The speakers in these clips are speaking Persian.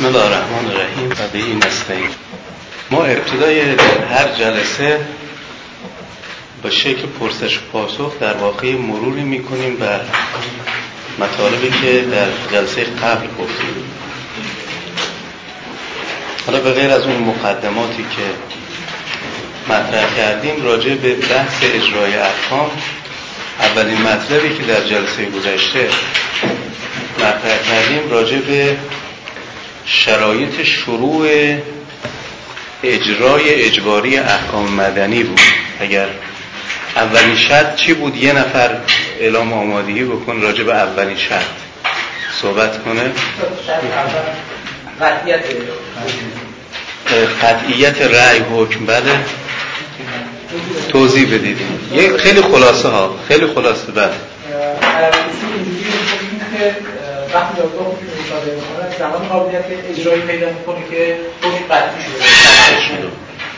بسم الله الرحمن الرحیم. و به این ما ابتدای هر جلسه با شکل پرسش و پاسخ در واقع مروری می‌کنیم بر مطالبی که در جلسه قبل گفتیم. حالا به غیر از اون مقدماتی که مطرح کردیم راجع به بحث اجرای احکام اولین مطلبی که در جلسه گذشته مطرح کردیم راجع به شرایط شروع اجرای اجباری احکام مدنی بود. اگر اولین شرط چی بود؟ یه نفر اعلام آمادگی بکن راجع به اولین شرط. صحبت کنه. قطعیت رأی حکم بله. توضیح بدیدیم یه خیلی خلاصه ها خیلی خلاصه بله. وقتی دادگاه حکم صادر می‌کنه زمان قابلیت اجرایی پیدا می‌کنه که حکم قطعی شده.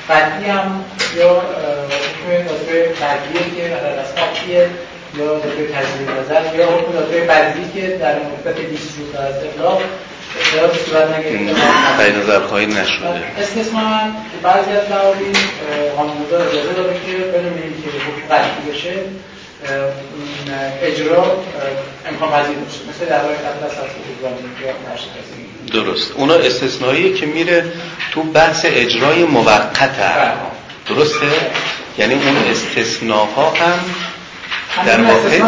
قطعی هم یا حکم دادگاه قطعیه که در قطعیه یا دادگاه تجدید نظر یا حکم دادگاه بعدی که در مدت 20 روز از اطلاق اختیار به صورت نگرفته. تایید نظر خواهی نشده. استثنا بعضی از قوانین قانونگذار اجازه داره که بدون اینکه حکم قطعی بشه اجرا امکان پذیر باشه. مثل در قبل از درست. اونا استثنایی که میره تو بحث اجرای موقت بله. درسته؟ یعنی اون استثناها هم در واقع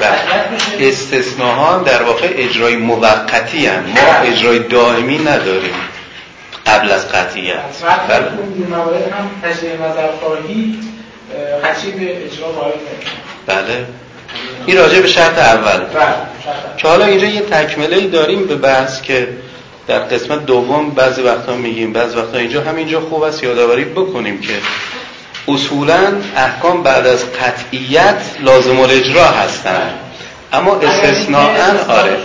بله. استثناها هم در واقع اجرای موقتی هم ما بله. اجرای دائمی نداریم. قبل از قطعیت. بله. اون موارد هم تجدید نظر خواهی اجرا وارد بله. این راجع به شرط اول. بله، که حالا اینجا یه تکمله ای داریم به بحث که در قسمت دوم بعضی وقتا میگیم بعضی وقتا اینجا همینجا خوب است یادآوری بکنیم که اصولا احکام بعد از قطعیت لازم الاجرا هستن اما استثناء آره.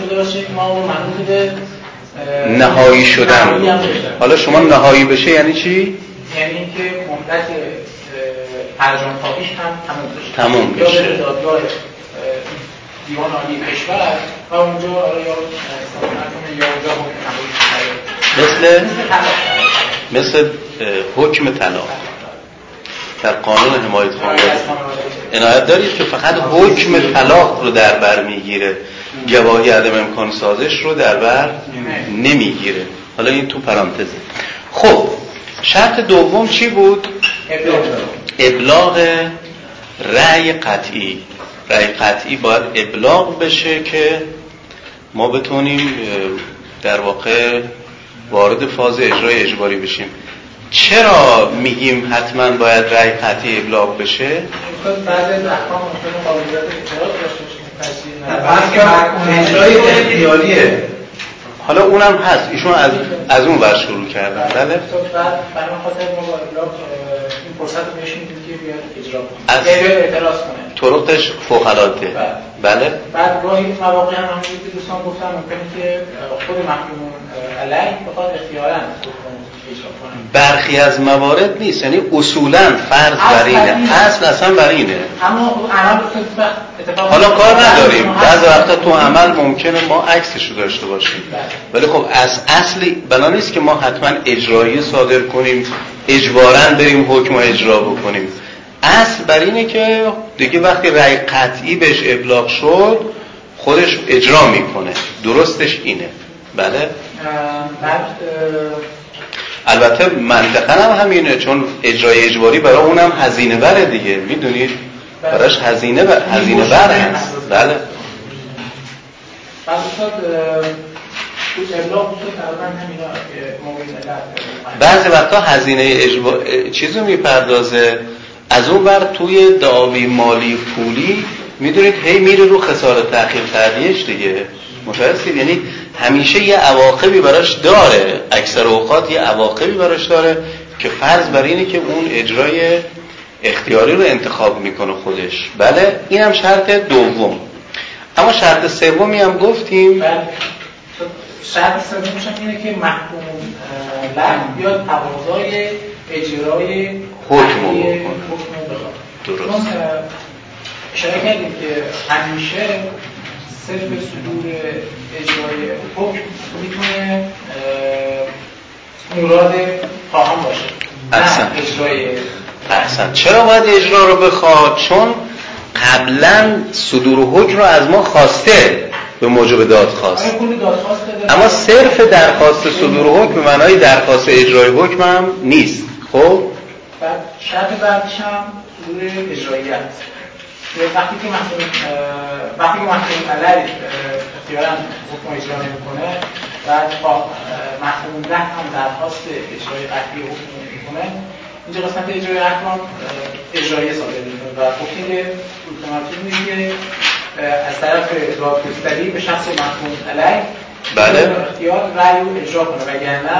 نهایی شدن. حالا شما نهایی بشه یعنی چی؟ یعنی اینکه مدت ترجمه خواهیش هم تموم بشه. تموم بشه. دادگاه دیوان عالی کشور و اونجا یا یا اونجا مثل مثل حکم طلاق در قانون حمایت خانواده عنایت دارید که فقط حکم طلاق رو در بر می‌گیره. گواهی عدم امکان سازش رو در بر نمی‌گیره. حالا این تو پرانتزه. خب شرط دوم چی بود؟ ابلاغ رأی قطعی. رأی قطعی باید ابلاغ بشه که ما بتونیم در واقع وارد فاز اجرای اجباری بشیم. چرا میگیم حتما باید رأی قطعی ابلاغ بشه؟ بعضی از احکام ممکنه قابلیت اعتراض داشته باشه اجرای اختیاریه حالا اونم هست ایشون از از اون ور شروع کردن بله؟ فرصت رو بهش که بیاد اجرا کنه. از اعتراض کنه. طرقش فوق العاده بله. بله. بعد گاهی مواقع هم همونجوری که دوستان گفتن ممکنه که خود محکوم علیه بخواد اختیارا برخی از موارد نیست. یعنی اصولا فرض بر اینه. اصل اصلا بر اینه. اما حالا کار نداریم. بعض وقتا تو عمل ممکنه ما عکسش رو داشته باشیم. ولی خب از اصلی بنا نیست که ما حتما اجرایی صادر کنیم اجبارا بریم حکم اجرا بکنیم. اصل بر اینه که دیگه وقتی رأی قطعی بهش ابلاغ شد خودش اجرا می‌کنه. درستش اینه. بله؟ البته منطقه هم همینه چون اجرای اجباری برای اونم هزینه بره دیگه. می‌دونید براش هزینه بر هزینه بر هست بله. بعضی وقتا هزینه اجبار چیزو می‌پردازه. از اون بر توی دعاوی مالی پولی می‌دونید هی میره رو خسارت تأخیر تعدیش دیگه. متوجه یعنی همیشه یه عواقبی براش داره. اکثر اوقات یه عواقبی براش داره که فرض بر اینه که اون اجرای اختیاری رو انتخاب می‌کنه خودش. بله این هم شرط دوم. اما شرط سومی هم گفتیم. بله. شرط سومش اینه که محکوم لغو یا تقاضای اجرای حکم رو درست. اشاره کردیم که همیشه صرف صدور اجرای حکم می‌تونه مراد خواهم باشه. احسن. اجرای احسن. چرا باید اجرا رو بخواد؟ چون قبلا صدور حکم رو از ما خواسته به موجب دادخواست. اما صرف درخواست صدور حکم به معنای درخواست اجرای حکم هم نیست. خب؟ بعد شرط بعدش هم صدور اجرایی هست وقتی که محکوم وقتی که محکوم علیه اختیارا حکم اجرا نمی‌کنه بعد با محکوم ده هم درخواست اجرای قطعی حکم می‌کنه اینجا قسمت اجرای احکام اجرایی صادر می‌کنه و گفتیم که التیماتوم که از طرف دادگستری به شخص محکوم علیه بله. اختیار رأی رو اجرا کنه. وگرنه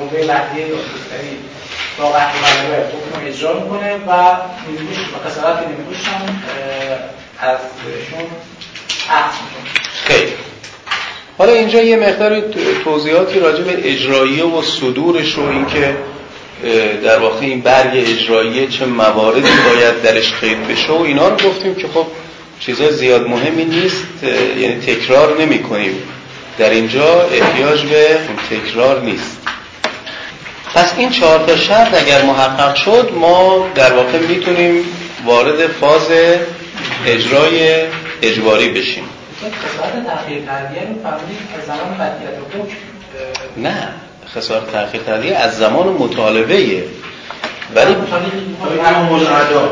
قوه دادگستری با قطع بلوه حکم اجرا می‌کنه و نیروش و کسارت نیروش هم ازشون عکس می‌کنه خیلی. حالا اینجا یه مقدار توضیحاتی راجع به اجراییه و صدورش و اینکه در واقع این برگ اجراییه چه مواردی باید درش قید بشه و اینا رو گفتیم که خب چیزای زیاد مهمی نیست یعنی تکرار نمی کنیم در اینجا احتیاج به تکرار نیست. پس این چهار تا شرط اگر محقق شد ما در واقع می‌تونیم وارد فاز اجرای اجباری بشیم. نه خسارت تأخیر تهدیه از زمان مطالبه ولی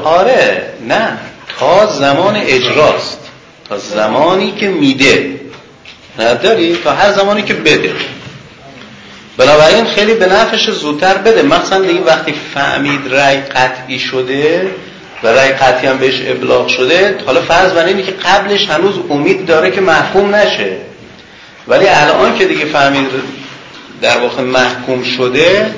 آره نه. تا زمان اجراست. تا زمانی که میده. نداری تا هر زمانی که بده. بنابراین خیلی به نفعش زودتر بده. مثلا دیگه وقتی فهمید رأی قطعی شده و رأی قطعی هم بهش ابلاغ شده حالا فرض بر اینه که قبلش هنوز امید داره که محکوم نشه. ولی الان که دیگه فهمید در واقع محکوم شده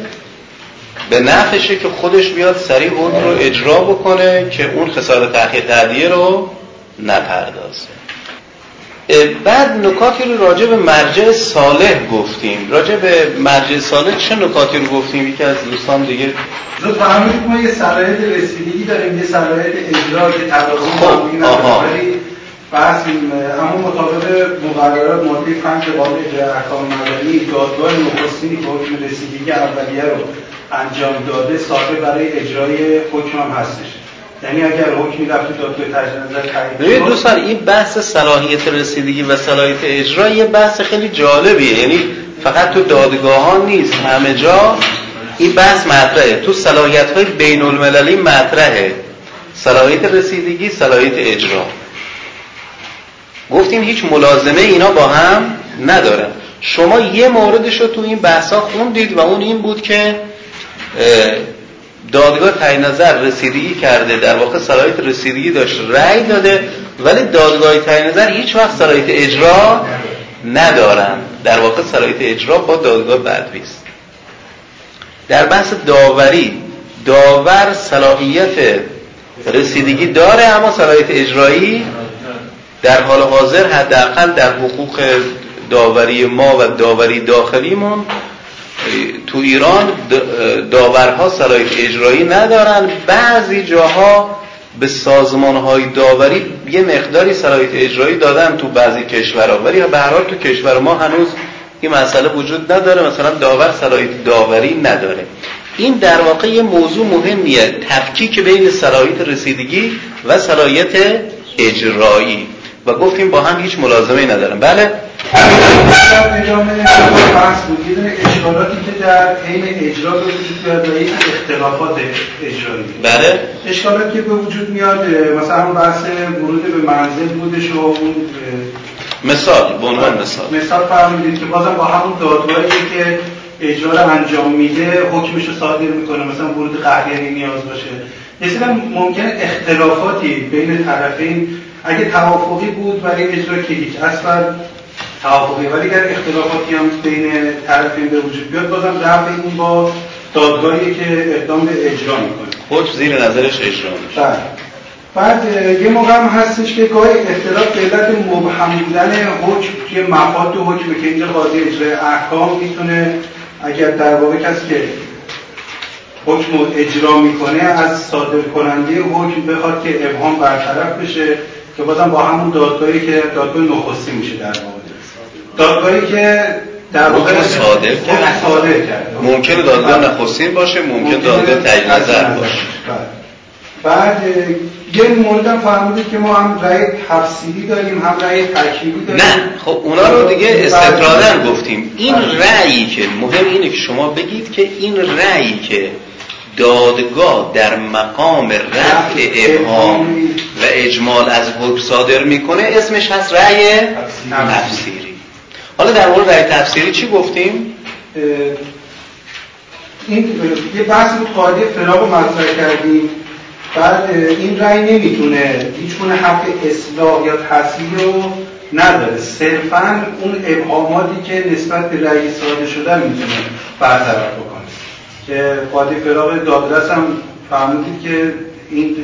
به نفعشه که خودش بیاد سریع حکم رو اجرا بکنه که اون خسارت تأخیر تعدیه رو نپردازه. بعد نکاتی رو راجع به مرجع صالح گفتیم. راجع به مرجع صالح چه نکاتی رو گفتیم؟ یکی از دوستان دیگه زود فهمید ما یه صلاحیت رسیدگی داریم یه صلاحیت اجرا که تقاضا خب بحث اما مطابق مقررات ماده 5 قانون اجرای احکام مدنی دادگاه نخستینی که حکم رسیدگی اولیه رو انجام داده صادر برای اجرای حکم هم هستش. یعنی اگر حکمی رفت دادگاه تجدید نظر تعیین دوستان این بحث صلاحیت رسیدگی و صلاحیت اجرا یه بحث خیلی جالبیه. یعنی فقط تو دادگاه نیست همه جا این بحث مطرحه. تو صلاحیت های بین المللی مطرحه. صلاحیت رسیدگی صلاحیت اجرا. گفتیم هیچ ملازمه اینا با هم ندارن. شما یه موردش رو تو این بحثا خوندید و اون این بود که دادگاه تعیین نظر رسیدگی کرده در واقع صلاحیت رسیدگی داشت رأی داده ولی دادگاه تعیین نظر هیچ وقت صلاحیت اجرا ندارن. در واقع صلاحیت اجرا با دادگاه بدویست در بحث داوری داور صلاحیت رسیدگی داره اما صلاحیت اجرایی در حال حاضر حداقل در حقوق داوری ما و داوری داخلیمون تو ایران داورها صلاحیت اجرایی ندارن. بعضی جاها به سازمان های داوری یه مقداری صلاحیت اجرایی دادن تو بعضی کشورها. ولی به هر حال تو کشور ما هنوز این مسئله وجود نداره. مثلا داور صلاحیت داوری نداره. این در واقع یه موضوع مهمیه. تفکیک بین صلاحیت رسیدگی و صلاحیت اجرایی. و گفتیم با هم هیچ ملازمه ندارن. بله؟ بحث بود. یه اشکالاتی که در اجرا به وجود میاد و یک اختلافات اجرایی. بله. اشکالاتی که به وجود میاد مثلا بحث ورود به منزل بودش و اون مثال به عنوان مثال. مثال فرمودید که بازم با همون دادگاهی که اجرا رو انجام میده حکمش رو صادر می‌کنه. مثلا ورود قهریه نیاز باشه. یه ممکنه اختلافاتی بین طرفین. اگه توافقی بود برای اجرا که هیچ. اصلا توافقی. ولی اگر اختلافاتی هم بین طرفین به وجود بیاد بازم رفع این با دادگاهی که اقدام به اجرا می‌کنه. خود زیر نظرش اجرا میشه. بله. بعد یه موقع هم هستش که گاهی اختلاف به علت مبهم بودن حکم توی مفاد و حکم که اینجا قاضی اجرای احکام می‌تونه اگر در واقع کسی که حکم رو اجرا می‌کنه از صادر کننده حکم بخواد که ابهام برطرف بشه که بازم با همون دادگاهی که دادگاه نخستی میشه در واقع. دادگاهی که در واقع صادر کرد. ممکنه دادگاه نخستین باشه ممکن دادگاه تجدید نظر باشه. بله. بعد یه مورد هم فهمیدید که ما هم رأی تفصیلی داریم هم رأی ترکیبی داریم. نه خب اونا رو دیگه استقرارا گفتیم. این رأیی که مهم اینه که شما بگید که این رأیی که دادگاه در مقام رفع ابهام و اجمال از حکم صادر می‌کنه اسمش هست رأی تفسیری حالا در مورد رأی تفسیری چی گفتیم؟ این یه بحث بود قاعده فراغ رو مطرح کردیم. بعد این رأی نمی‌تونه هیچ گونه حق اصلاح یا تصویر رو نداره. صرفا اون ابهاماتی که نسبت به رأی صادر شده می‌تونه برطرف بکنه. که قاضی فراغ دادرس هم فهمیدید که این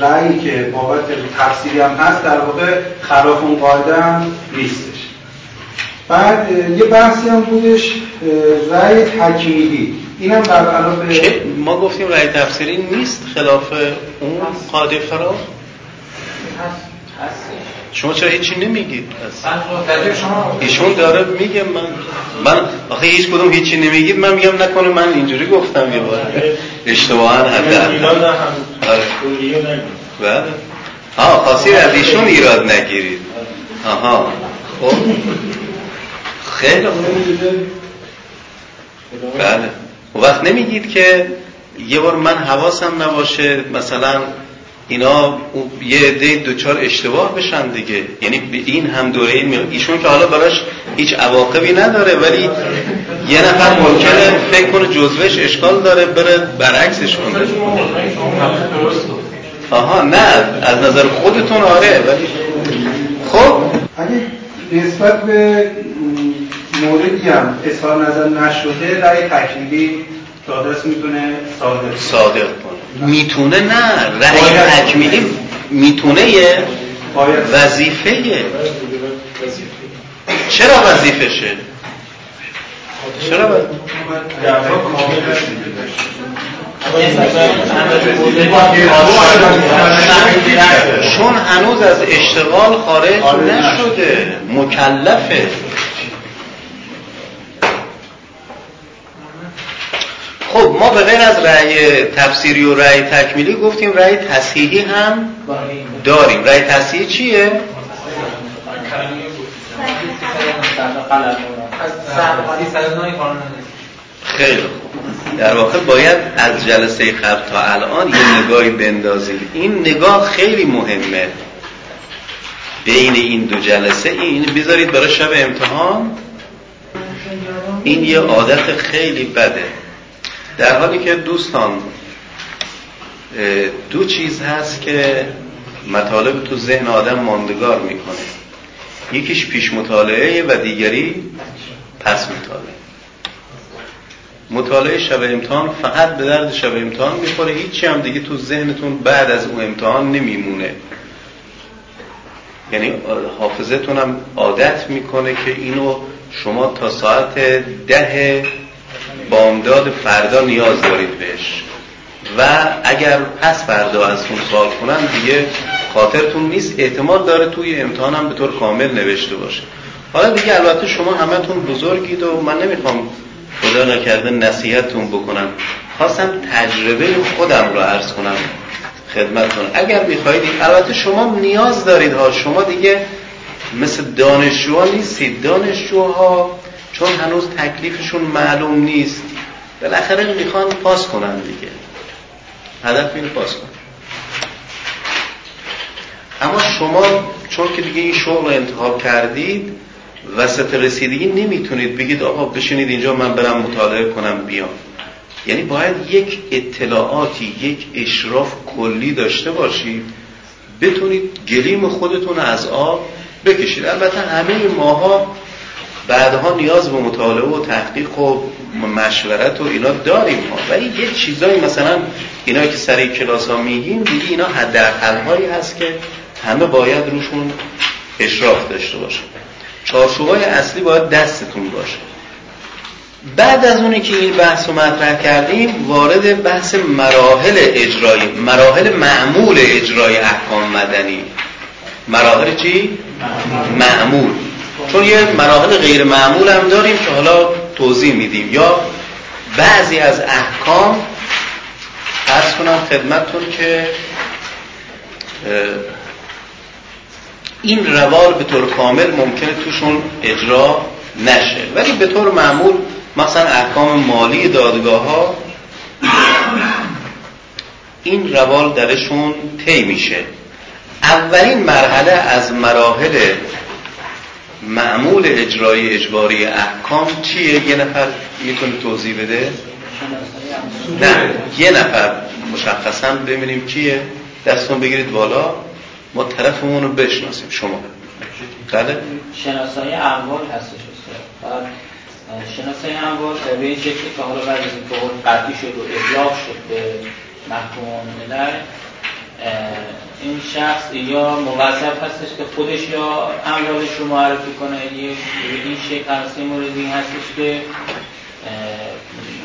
رأیی که بابت تفسیری هم هست در واقع خلاف اون قاعده هم نیستش بعد یه بحثی هم بودش رأی تکمیلی این هم برخلاف ما گفتیم رأی تفسیری نیست خلاف اون قاعده فراغ شما چرا هیچی نمیگید ایشون داره میگه من من آخه هیچ کدوم هیچی نمیگید من میگم نکنه من اینجوری گفتم یه بار. اشتباها حد بله. ها خاصی از ایشون ایراد نگیرید. آها. خب. خیلی بله. و وقت نمیگید که یه بار من حواسم نباشه مثلا اینا یه عده دوچار اشتباه بشن دیگه. یعنی این هم دوره این ایشون که حالا براش هیچ عواقبی نداره ولی یه نفر ممکنه فکر کنه جزوش اشکال داره بره برعکسش کنه. آها نه. از نظر خودتون آره ولی خب؟ اگه نسبت به موردی هم اظهار نظر نشده رأی تکلیلی دادرس می‌تونه صادر صادر کنه. می‌تونه نه رأی تکمیلی می‌تونه یه وظیفه چرا وظیفه شه؟ چرا چون هنوز از اشتغال خارج نشده. مکلفه. خب ما به غیر از رأی تفسیری و رأی تکمیلی گفتیم رأی تصحیحی هم داریم. رأی تصحیحی چیه؟ خیلی خوب. در واقع باید از جلسه قبل تا الان یه نگاهی بندازیم. این نگاه خیلی مهمه. بین این دو جلسه این بذارید برای شب امتحان. این یه عادت خیلی بده. در حالی که دوستان دو چیز هست که مطالب تو ذهن آدم ماندگار می‌کنه. یکیش پیش مطالعه و دیگری پس مطالعه. مطالعه شب امتحان فقط به درد شب امتحان می‌خوره هیچی هم دیگه تو ذهنتون بعد از اون امتحان نمیمونه. یعنی حافظتون هم عادت می‌کنه که اینو شما تا ساعت ده بامداد فردا نیاز دارید بهش. و اگر پس فردا از اون سوال کنن دیگه خاطرتون نیست احتمال داره توی امتحان هم به طور کامل نوشته باشه. حالا دیگه البته شما همتون بزرگید و من نمی‌خوام خدا نکرده نصیحتتون بکنم. خواستم تجربه خودم رو عرض کنم خدمتتون. اگر می‌خواهید البته شما نیاز دارید ها. شما دیگه مثل دانشجوها نیستید. دانشجوها چون هنوز تکلیفشون معلوم نیست. بالاخره می‌خوان پاس کنن دیگه. هدف این پاس کن. اما شما چون که دیگه این شغل رو انتخاب کردید وسط رسیدگی نمی‌تونید بگید آقا بشینید اینجا من برم مطالعه کنم بیام. یعنی باید یک اطلاعاتی یک اشراف کلی داشته باشید. بتونید گلیم خودتون از آب بکشید. البته همه ماها بعدها نیاز به مطالعه و تحقیق و مشورت و اینا داریم ها ولی یه چیزایی مثلا اینا که سر کلاس ها میگیم دیگه اینا حداقل هایی هست که همه باید روشون اشراف داشته باشه چارچوبای اصلی باید دستتون باشه. بعد از اونی که این بحث رو مطرح کردیم وارد بحث مراحل اجرایی مراحل معمول اجرای احکام مدنی. مراحل چی؟ معمول. چون یه مراحل غیر معمول هم داریم که حالا توضیح میدیم. یا بعضی از احکام ارز کنم خدمتتون که این روال به طور کامل ممکنه توشون اجرا نشه. ولی به طور معمول مثلا احکام مالی دادگاه ها این روال درشون طی میشه. اولین مرحله از مراحل معمول اجرای اجباری احکام چیه؟ یه نفر می‌تونه توضیح بده؟ نه یه نفر مشخصا ببینیم کیه. دستون بگیرید بالا. ما طرفمون رو بشناسیم. شما. بله؟ شناسایی اموال هستش. شناسایی اموال به این شکلی که حالا بعد از اینکه قطعی شد و ابلاغ شد به محکوم ملل این شخص یا موظف هستش که خودش یا اموالش رو معرفی کنه یه این شکل هستی مورد این هستش که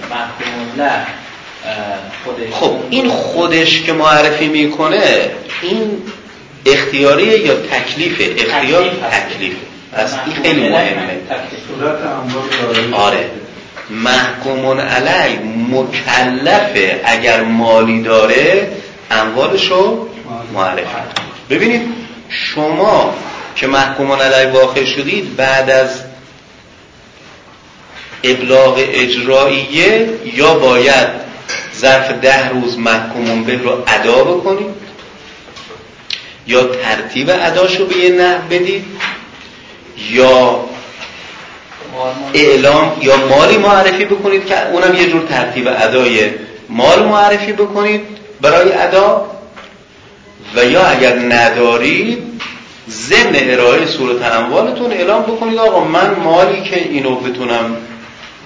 محکوم خودش. خب این خودش که معرفی می‌کنه این اختیاریه یا تکلیف؟ اختیار تکلیف از این خیلی مهمه. آره. محکومون علی مکلفه اگر مالی داره اموالشو معرفی ببینید شما که محکومون علی واقع شدید بعد از ابلاغ اجراییه یا باید ظرف ده روز محکومون به رو ادا بکنید؟ یا ترتیب اداشو به یه نه بدید؟ یا اعلام یا مالی معرفی بکنید که اونم یه جور ترتیب ادای مال معرفی بکنید؟ برای ادا؟ و یا اگر ندارید ضمن ارائه صورت اموالتون اعلام بکنید آقا من مالی که اینو بتونم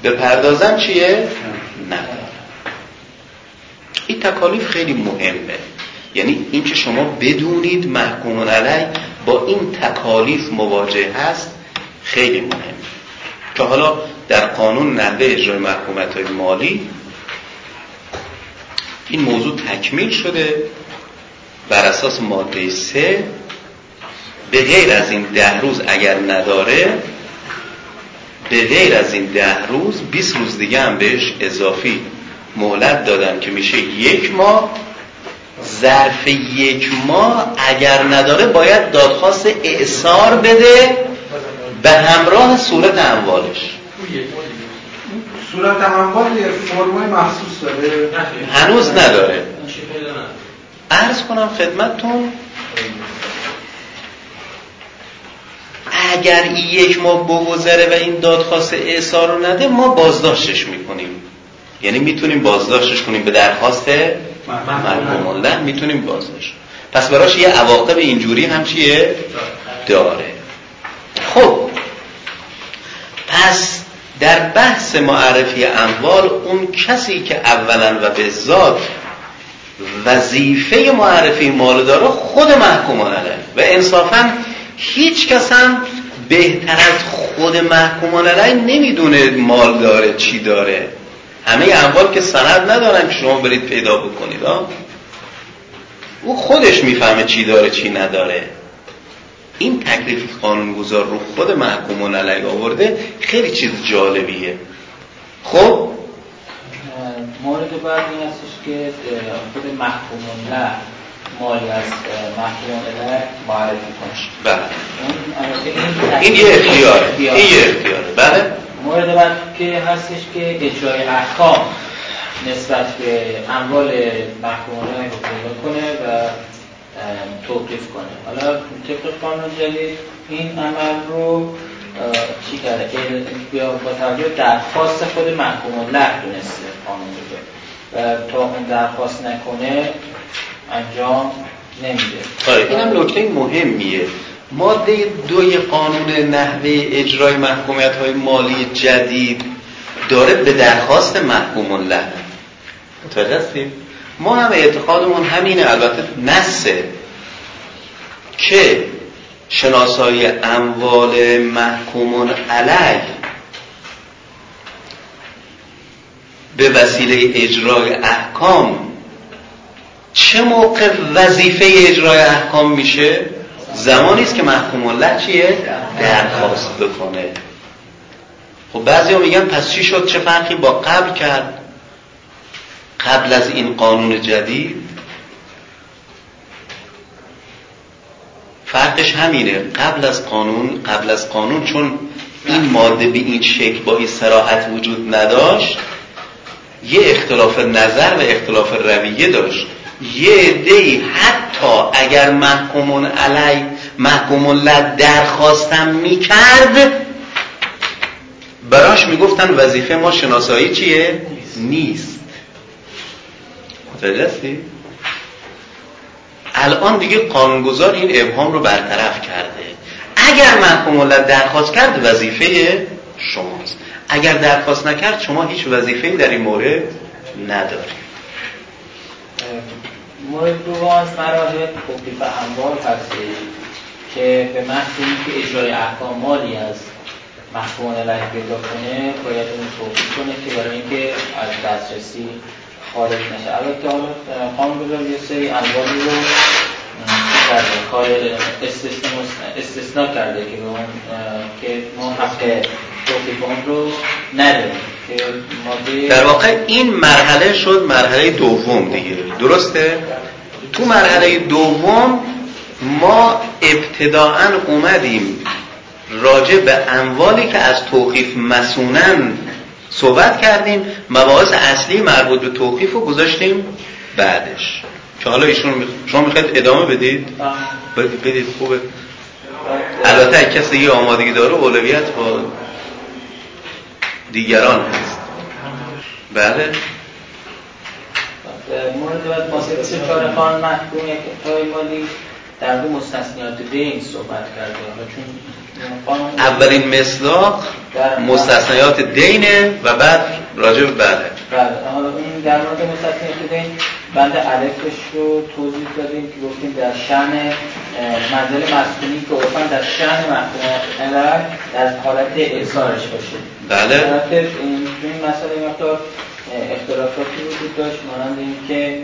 بپردازم چیه؟ ندارم این تکالیف خیلی مهمه. یعنی اینکه شما بدونید محکوم علی با این تکالیف مواجه هست خیلی مهم که حالا در قانون نحوه اجرای محکومت های مالی این موضوع تکمیل شده بر اساس ماده سه. به غیر از این ده روز اگر نداره به غیر از این ده روز 20 روز دیگه هم بهش اضافی مهلت دادن که میشه یک ماه. ظرف یک ماه اگر نداره باید دادخواست اعثار بده به همراه صورت اموالش. صورت اموال فرمای مخصوص داره. هنوز نداره. عرض کنم خدمتتون اگر یک ماه بگذره و این دادخواست اعثار رو نده ما بازداشتش می‌کنیم. یعنی می‌تونیم بازداشتش کنیم به درخواست مرحوم الله. می‌تونیم بازداشت. پس براش یه عواقب اینجوری هم چیه؟ داره. خب. پس در بحث معرفی اموال اون کسی که اولا و به ذات وظیفه معرفی مال داره خود محکوم علیه و انصافا هیچ کس هم بهتر از خود محکوم علیه نمی‌دونه مال داره چی داره. همه اموال که سند ندارن که شما برید پیدا بکنید او خودش می‌فهمه چی داره چی نداره. این تکلیف قانونگذار رو خود محکومون علیه آورده خیلی چیز جالبیه. خب؟ مورد بعد این هستش که خود محکومون نه مالی از محکومون علیه معرفی کنش بله. این یه اختیاره. این یه اختیاره. بله. مورد بعد که هستش که اجرای احکام نسبت به اموال رو پیدا کنه و توقیف کنه. حالا طبق قانون جدید این عمل رو چی کرده؟ با توجه درخواست خود محکوم الله دونسته قانون و تا اون درخواست نکنه انجام نمیده. این هم نکته مهمیه. ماده دوی قانون نحوه اجرای محکومیت های مالی جدید داره به درخواست محکوم الله متوجه هستیم؟ ما هم اعتقادمون همینه البته نسه که شناسایی اموال محکومون علیه به وسیله اجرای احکام. چه موقع وظیفه اجرای احکام میشه؟ زمانی است که محکوم الله چیه؟ درخواست بکنه. خب بعضی ها میگن پس چی شد؟ چه فرقی با قبل کرد؟ قبل از این قانون جدید فرقش همینه. قبل از قانون قبل از قانون چون این ماده به این شکل با این سراحت وجود نداشت یه اختلاف نظر و اختلاف رویه داشت. یه عده‌ای حتی اگر محکومون علی محکومون لد درخواستم می‌کرد براش می‌گفتن وظیفه ما شناسایی چیه؟ نیست. متوجه الان دیگه قانونگذار این ابهام رو برطرف کرده. اگر محکوم درخواست کرد وظیفه شماست. اگر درخواست نکرد شما هیچ وظیفه در این مورد ندارید. مورد دوم از مراحل تکلیف اموال هستش که به محض که اجرای احکام مالی از محکوم علیه پیدا کنه باید اون توقیف کنه که برای اینکه از دسترسی خارج نشه. البته حالا قانون گذار یه سری انواعی رو کرده؟ کار استثناء کرده که به اون که ما حق اون رو نداریم. در واقع این مرحله شد مرحله دوم دیگه. درسته؟ تو مرحله دوم ما ابتداعا اومدیم راجع به اموالی که از توقیف مسونن صحبت کردیم مباحث اصلی مربوط به توقیف رو گذاشتیم بعدش. که حالا ایشون شما می‌خواید ادامه بدید؟ بدید خوبه. البته کسی یه آمادگی داره اولویت با دیگران هست. بله. مورد بعد واسطه چهار خان محکوم یک مالی. در دو مستثنیات دین صحبت کرده چون اولین مصداق مستثنیات دینه و بعد راجع به بله حالا این در مورد مستثنیات دین بند الفش رو توضیح دادیم که گفتیم در شن منزل مسکونی که عرفا در شن محکوم در حالت احسارش باشه. بله. این مسئله مقدار اختلافاتی وجود داشت مانند اینکه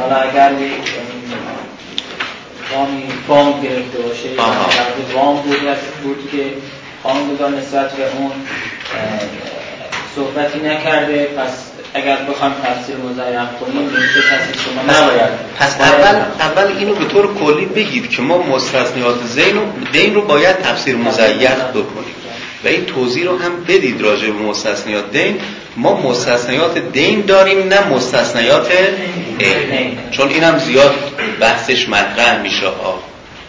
حالا اگر وامی وام گرفته باشه. وام بود بود که قانونگذار نسبت به اون صحبتی نکرده. پس اگر بخوام تفسیر مزیم کنیم شما نباید پس اول اول اینو به طور کلی بگید که ما مستثنیات زین و دین رو باید تفسیر مزیق بکنیم. و این توضیح رو هم بدید راجع به مستثنیات. دین ما مستثنیات دین داریم نه مستثنیات این چون اینم زیاد بحثش مطرح میشه. ها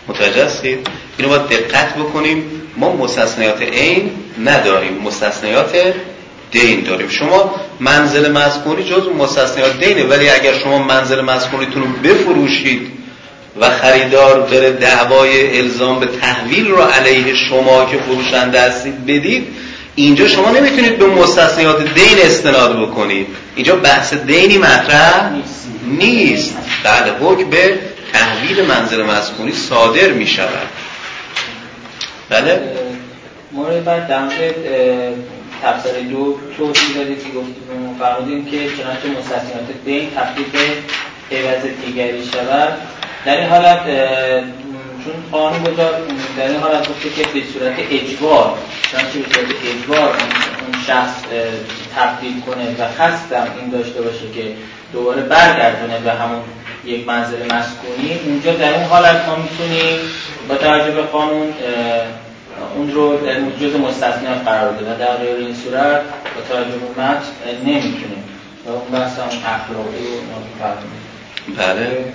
متوجه هستید؟ اینو باید دقت بکنیم. ما مستثنیات عین نداریم. مستثنیات دین داریم. شما منزل مسکونی جز مستثنیات دینه ولی اگر شما منزل مسکونیتون رو بفروشید و خریدار داره دعوای الزام به تحویل رو علیه شما که فروشنده هستید بدید اینجا شما نمی‌تونید به مستثنیات دین استناد بکنید. اینجا بحث دینی مطرح نیست. بله حکم به تحویل منزل مسکونی صادر می شود بله؟ مورد بعد در تفسیر دو توضیح دادید که گفتیم فرمودیم که چنانچه مستثنیات دین تبدیل به عوض دیگری شود. در این حالت چون قانون گذار در این حالت گفته که به صورت اجبار چنانچه به صورت اجبار اون شخص تبدیل کنه و خستم این داشته باشه که دوباره برگردونه به همون یک منزل مسکونی اونجا در اون حالت ما می‌تونیم با توجه به قانون اون رو در جز مستثنیات قرار بده و در غیر این صورت با توجه به متن نمی‌تونیم. و اون بحث هم اخلاقی و بله.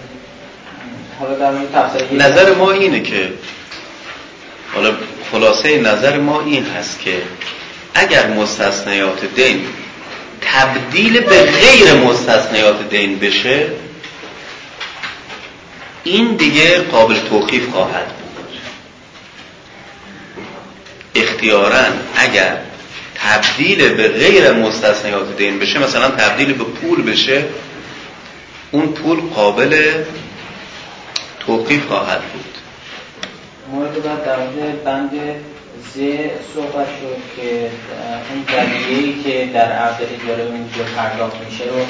نظر ما اینه که حالا خلاصه نظر ما این هست که اگر مستثنیات دین تبدیل به غیر مستثنیات دین بشه این دیگه قابل توقیف خواهد بود. اختیارا اگر تبدیل به غیر مستثنیات دین بشه مثلا تبدیل به پول بشه اون پول قابل توقیف خواهد بود. مورد بعد در مورد بند زه صحبت شد که اون ای که در عقد اجاره اونجا پرداخت میشه رو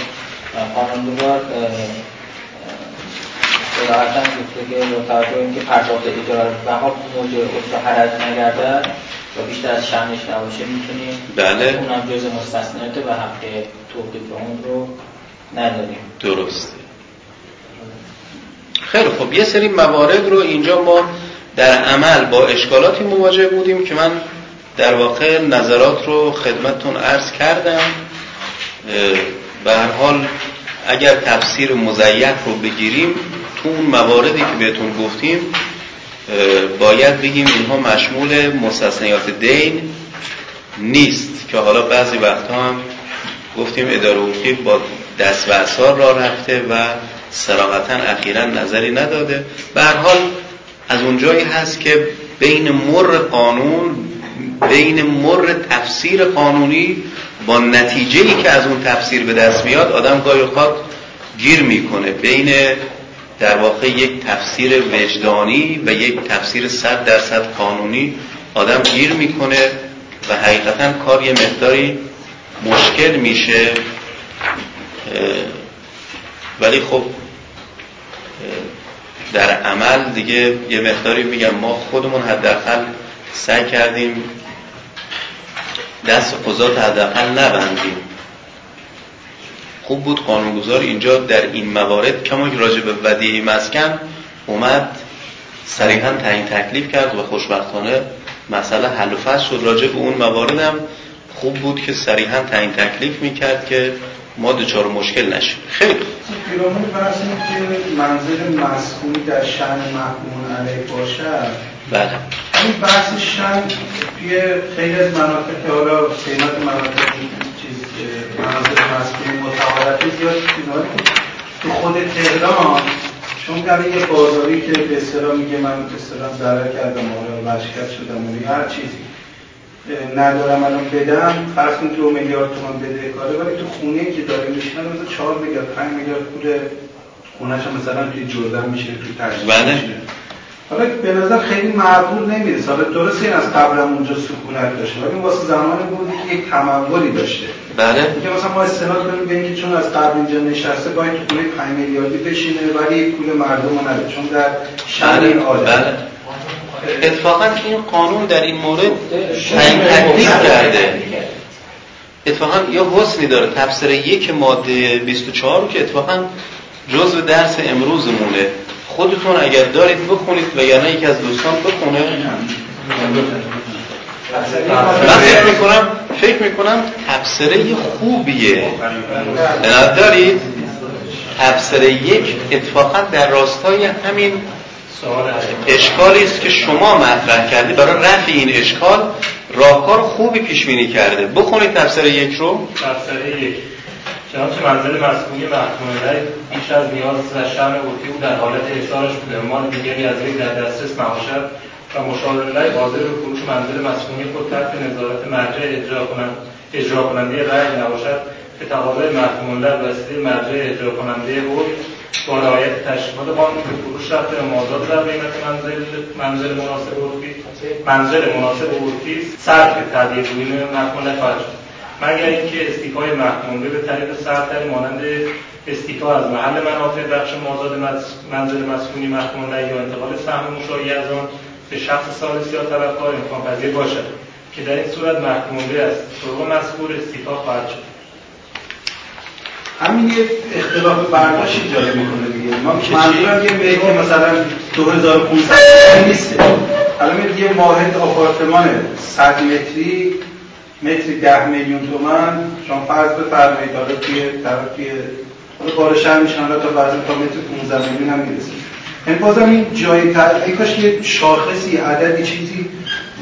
قانونگذار صراحتا گفته که با توجه اینکه پرداخت اجاره بها موجب افت حرج نگردد و بیشتر از شمش نباشه می‌تونیم بله. اونم جز مستثنیات و حق توقیف اون رو نداریم. درسته خیلی خب یه سری موارد رو اینجا ما در عمل با اشکالاتی مواجه بودیم که من در واقع نظرات رو خدمتتون عرض کردم. به هر حال اگر تفسیر مزیف رو بگیریم تو اون مواردی که بهتون گفتیم باید بگیم اینها مشمول مستثنیات دین نیست که حالا بعضی وقتها هم گفتیم اداره حقوقی با دست و اثار را رفته و سراغتا اخیرا نظری نداده. به حال از اونجایی هست که بین مر قانون بین مر تفسیر قانونی با نتیجه ای که از اون تفسیر به دست میاد آدم گاهی اوقات گیر می‌کنه. بین در واقع یک تفسیر وجدانی و یک تفسیر صد درصد قانونی آدم گیر می‌کنه و حقیقتا کار یه مقداری مشکل میشه. ولی خب در عمل دیگه یه مقداری میگم ما خودمون حداقل سعی کردیم دست قضات حداقل نبندیم. خوب بود قانونگذار اینجا در این موارد کما راجع به ودیعه مسکن اومد صریحا تعیین تکلیف کرد و خوشبختانه مسئله حل و فصل شد. راجع به اون موارد هم خوب بود که صریحا تعیین تکلیف می‌کرد که ما دچار مشکل نشیم. خیلی. پیرامون بحث که منزل مسئولی در شن محکوم علیه باشد. بله. این بحث شن توی خیلی از مناطق که حالا قیمت مناطق چیز مناطق مسئولی متعارفی زیاد تو خود تهران چون در یه بازاری که به اصطلاح میگه من به اصطلاح ضرر کردم حالا مشکل شدم و هر چیزی. ندارم الان بدم فرض کنید دو میلیارد تومان بده کاره ولی تو خونه که داره میشنه مثلا 4 میلیارد 5 میلیارد پول خونه‌ش مثلا توی جردن میشه توی تجربه بله. حالا به نظر خیلی معقول نمی‌رسه. حالا درست این از قبل اونجا سکونت داشته ولی واسه زمانی بود که یک تمولی داشته. بله. که مثلا ما استناد کنیم به اینکه چون از قبل اینجا نشسته باید خونه 5 میلیاردی بشینه ولی پول مردم رو نده چون در شهر عادت. بله. اتفاقا این قانون در این مورد تعیین تکلیف کرده. اتفاقا یا حسنی داره. تفسیر یک ماده 24 رو که اتفاقا جزء درس امروزمونه. خودتون اگر دارید بخونید و یا نه یکی از دوستان بخونه. من فکر می‌کنم فکر می‌کنم تفسیره خوبیه. دارید؟ تفسیره یک اتفاقا در راستای همین اشکالی است که شما مطرح کردی. برای رفع این اشکال راهکار خوبی پیش بینی کرده. بخونید تفسیر یک رو. تفسیر یک. چنانچه منزل مسئولی محکوم علیه بیش از نیاز و شأن عرفی او در حالت احضارش بوده مال دیگری از وی در دسترس نباشد و مشاور علیه حاضر به فروش منزل مسکونی خود تحت نظارت مرجع اجرا کنند اجرا کننده رأی نباشد به تقاضای محکوم علیه وسیله مرجع اجرا کننده حکم با رعایت تشکیلات قانون به فروش رفته و مازاد در قیمت منزل منزل مناسب عرفی منزل مناسب عرفی صرف تهدید روی محکوم خواهد شد. مگر اینکه استیفای محکومه به طریق سرتری مانند استیفا از محل منافع بخش مازاد منزل مسکونی محکوم یا انتقال سهم مشایی از آن به شخص سالس یا طرفدار امکان پذیر باشد که در این صورت محکومه است. طرق مذکور استیفا خواهد شد. همین یه اختلاف برداشت ایجاد می‌کنه دیگه. ما منظورم یه میگه که مثلا 2500 نیست. الان یه واحد آپارتمان 100 متری متری 10 میلیون تومن شما فرض بفرمایید حالا توی طرف توی حالا بار شهر میشن تا بعضی تا متر 15 میلیون هم می‌رسه. یعنی بازم این جای تر ای کاش یه شاخصی عددی چیزی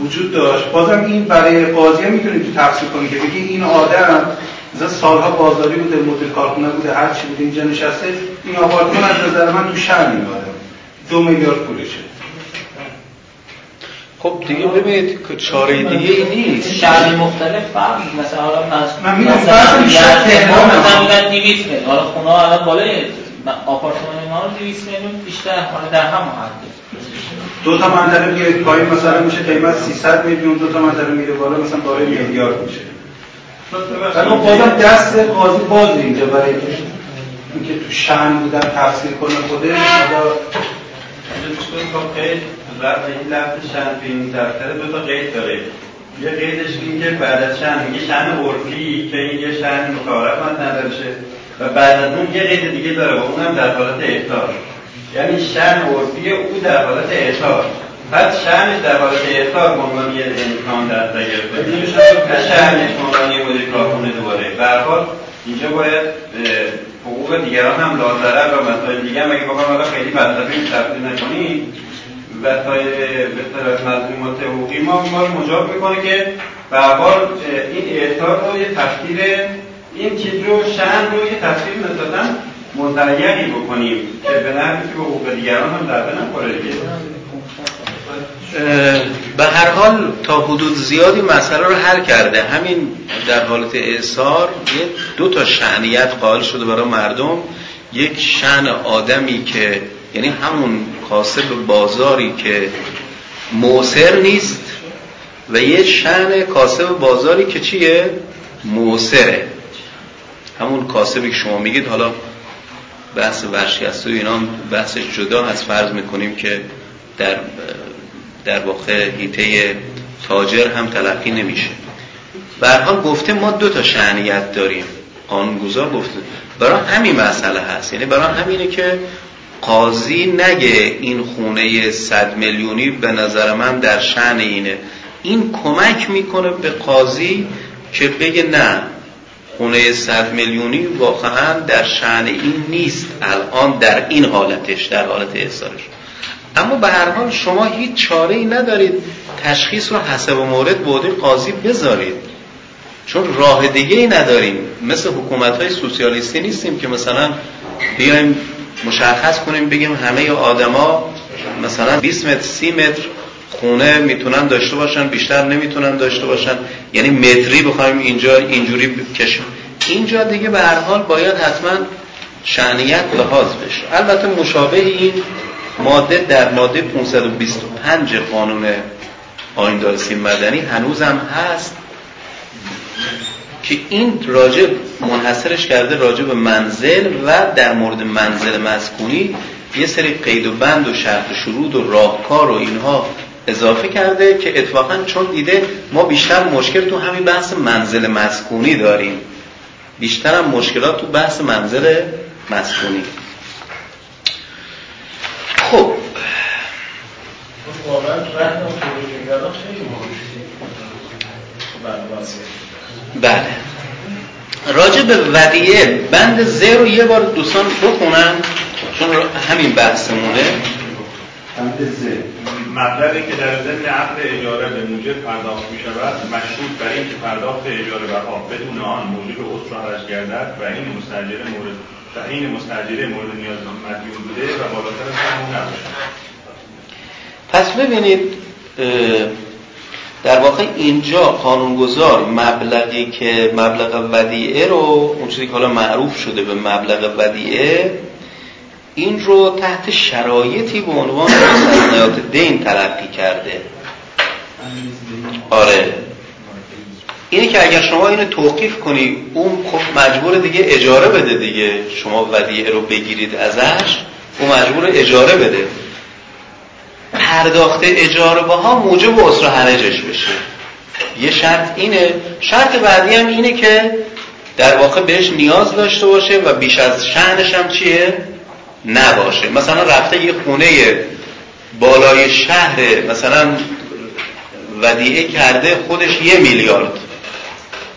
وجود داشت. بازم این برای قاضی هم می‌تونید تو تفسیر کنید که بگی این آدم مثلا سالها بازداری بوده مدیر کارخونه بوده هر چی بوده اینجا نشسته این آپارتمان از نظر من تو شهر آدم دو میلیارد پولشه. خب دیگه ببینید که چاره دیگه ای نیست. شهر مختلف فرق مثلا حالا من میگم مثلا فرض میشه تهران مثلا میگن 200 میلیون. حالا خونه ها الان بالای آپارتمان ما 200 میلیون بیشتر حالا در هم حد. دو تا منطقه میره پایین مثلا میشه قیمت 300 میلیون دو تا منطقه میره بالا مثلا بالای میلیارد میشه. ولی بازم دست قاضی باز اینجا برای اینکه تو شن بودن تفسیر کنه خودش. و این لفظ شن تو این دفتر دو تا قید داره. یه قیدش این که بعد از شن میگه شن عرفی که این یه شن متعارف نداره و بعد از اون یه قید دیگه داره و اونم در حالت احتار یعنی شن عرفی او در حالت احتار بعد شنش در حالت احتار به عنوان یه امکان در نظر گرفته. نه شنش به عنوان یه مدیر کارخونه دوباره. به اینجا باید حقوق دیگران هم لازره و مسائل دیگه هم. اگه بخوام حالا خیلی فلسفی تفسیر نکنیم وسایل به طرف مظلومات حقوقی ما ما رو مجاب می‌کنه که به این احتار رو یه تفسیر این چیز رو شن رو یه تفسیر نسبتا مزیقی بکنیم که به نحوی که حقوق دیگران هم ضربه نخوره دیگه. به هر حال تا حدود زیادی مسئله رو حل کرده. همین در حالت اعثار یه دو تا شعنیت قائل شده برای مردم. یک شن آدمی که یعنی همون کاسب بازاری که موسر نیست و یه شن کاسب بازاری که چیه؟ موسره همون کاسبی که شما میگید حالا بحث ورشکسته و اینا بحثش جدا از فرض می‌کنیم که در در واقع هیته تاجر هم تلقی نمیشه. برحال گفته ما دو تا شعنیت داریم. قانونگذار گفته. برای همین مسئله هست. یعنی برای همینه که قاضی نگه این خونه صد میلیونی به نظر من در شعن اینه. این کمک می‌کنه به قاضی که بگه نه خونه صد میلیونی واقعا در شعن این نیست. الان در این حالتش در حالت احسارش اما به هر حال شما هیچ چاره ای ندارید. تشخیص رو حسب مورد بوده قاضی بذارید. چون راه دیگه ای نداریم. مثل حکومت های سوسیالیستی نیستیم که مثلا بیایم مشخص کنیم بگیم همه آدما مثلا 20 متر 30 متر خونه می‌تونن داشته باشن بیشتر نمی‌تونن داشته باشن. یعنی متری بخوایم اینجا اینجوری بکشیم. اینجا دیگه به هر حال باید حتما شعنیت لحاظ بشه. البته مشابه این ماده در ماده 525 قانون سیم مدنی هنوزم هست که این راجع منحصرش کرده راجع به منزل و در مورد منزل مسکونی یه سری قید و بند و شرط شروط و راهکار و اینها اضافه کرده که اتفاقا چون دیده ما بیشتر مشکل تو همین بحث منزل مسکونی داریم. بیشتر هم مشکلات تو بحث منزل مسکونی خب بله. راجع به ودیعه بند زه رو یه بار دوستان بخونن چون همین بحثمونه. بند زه. مبلغی که در ضمن عقد اجاره به موجب پرداخت می شود مشروط بر اینکه پرداخت اجاره بها بدون آن موجب عسر حرج گردد و این مستجره مورد و این مستجره مورد نیاز مدیون بوده و بالاتر از همون نباشد. پس ببینید در واقع اینجا قانونگذار مبلغی که مبلغ ودیعه رو اون چیزی که حالا معروف شده به مبلغ ودیعه این رو تحت شرایطی به عنوان مستثنیات دین تلقی کرده. آره. اینه که اگر شما اینو توقیف کنی اون خب مجبور دیگه اجاره بده دیگه. شما ودیعه رو بگیرید ازش اون مجبور اجاره بده. پرداخت اجاره باها موجب اصر حرجش بشه. یه شرط اینه. شرط بعدی هم اینه که در واقع بهش نیاز داشته باشه و بیش از شهنش هم چیه؟ نباشه. مثلا رفته یه خونه بالای شهر مثلا ودیعه کرده خودش یه میلیارد.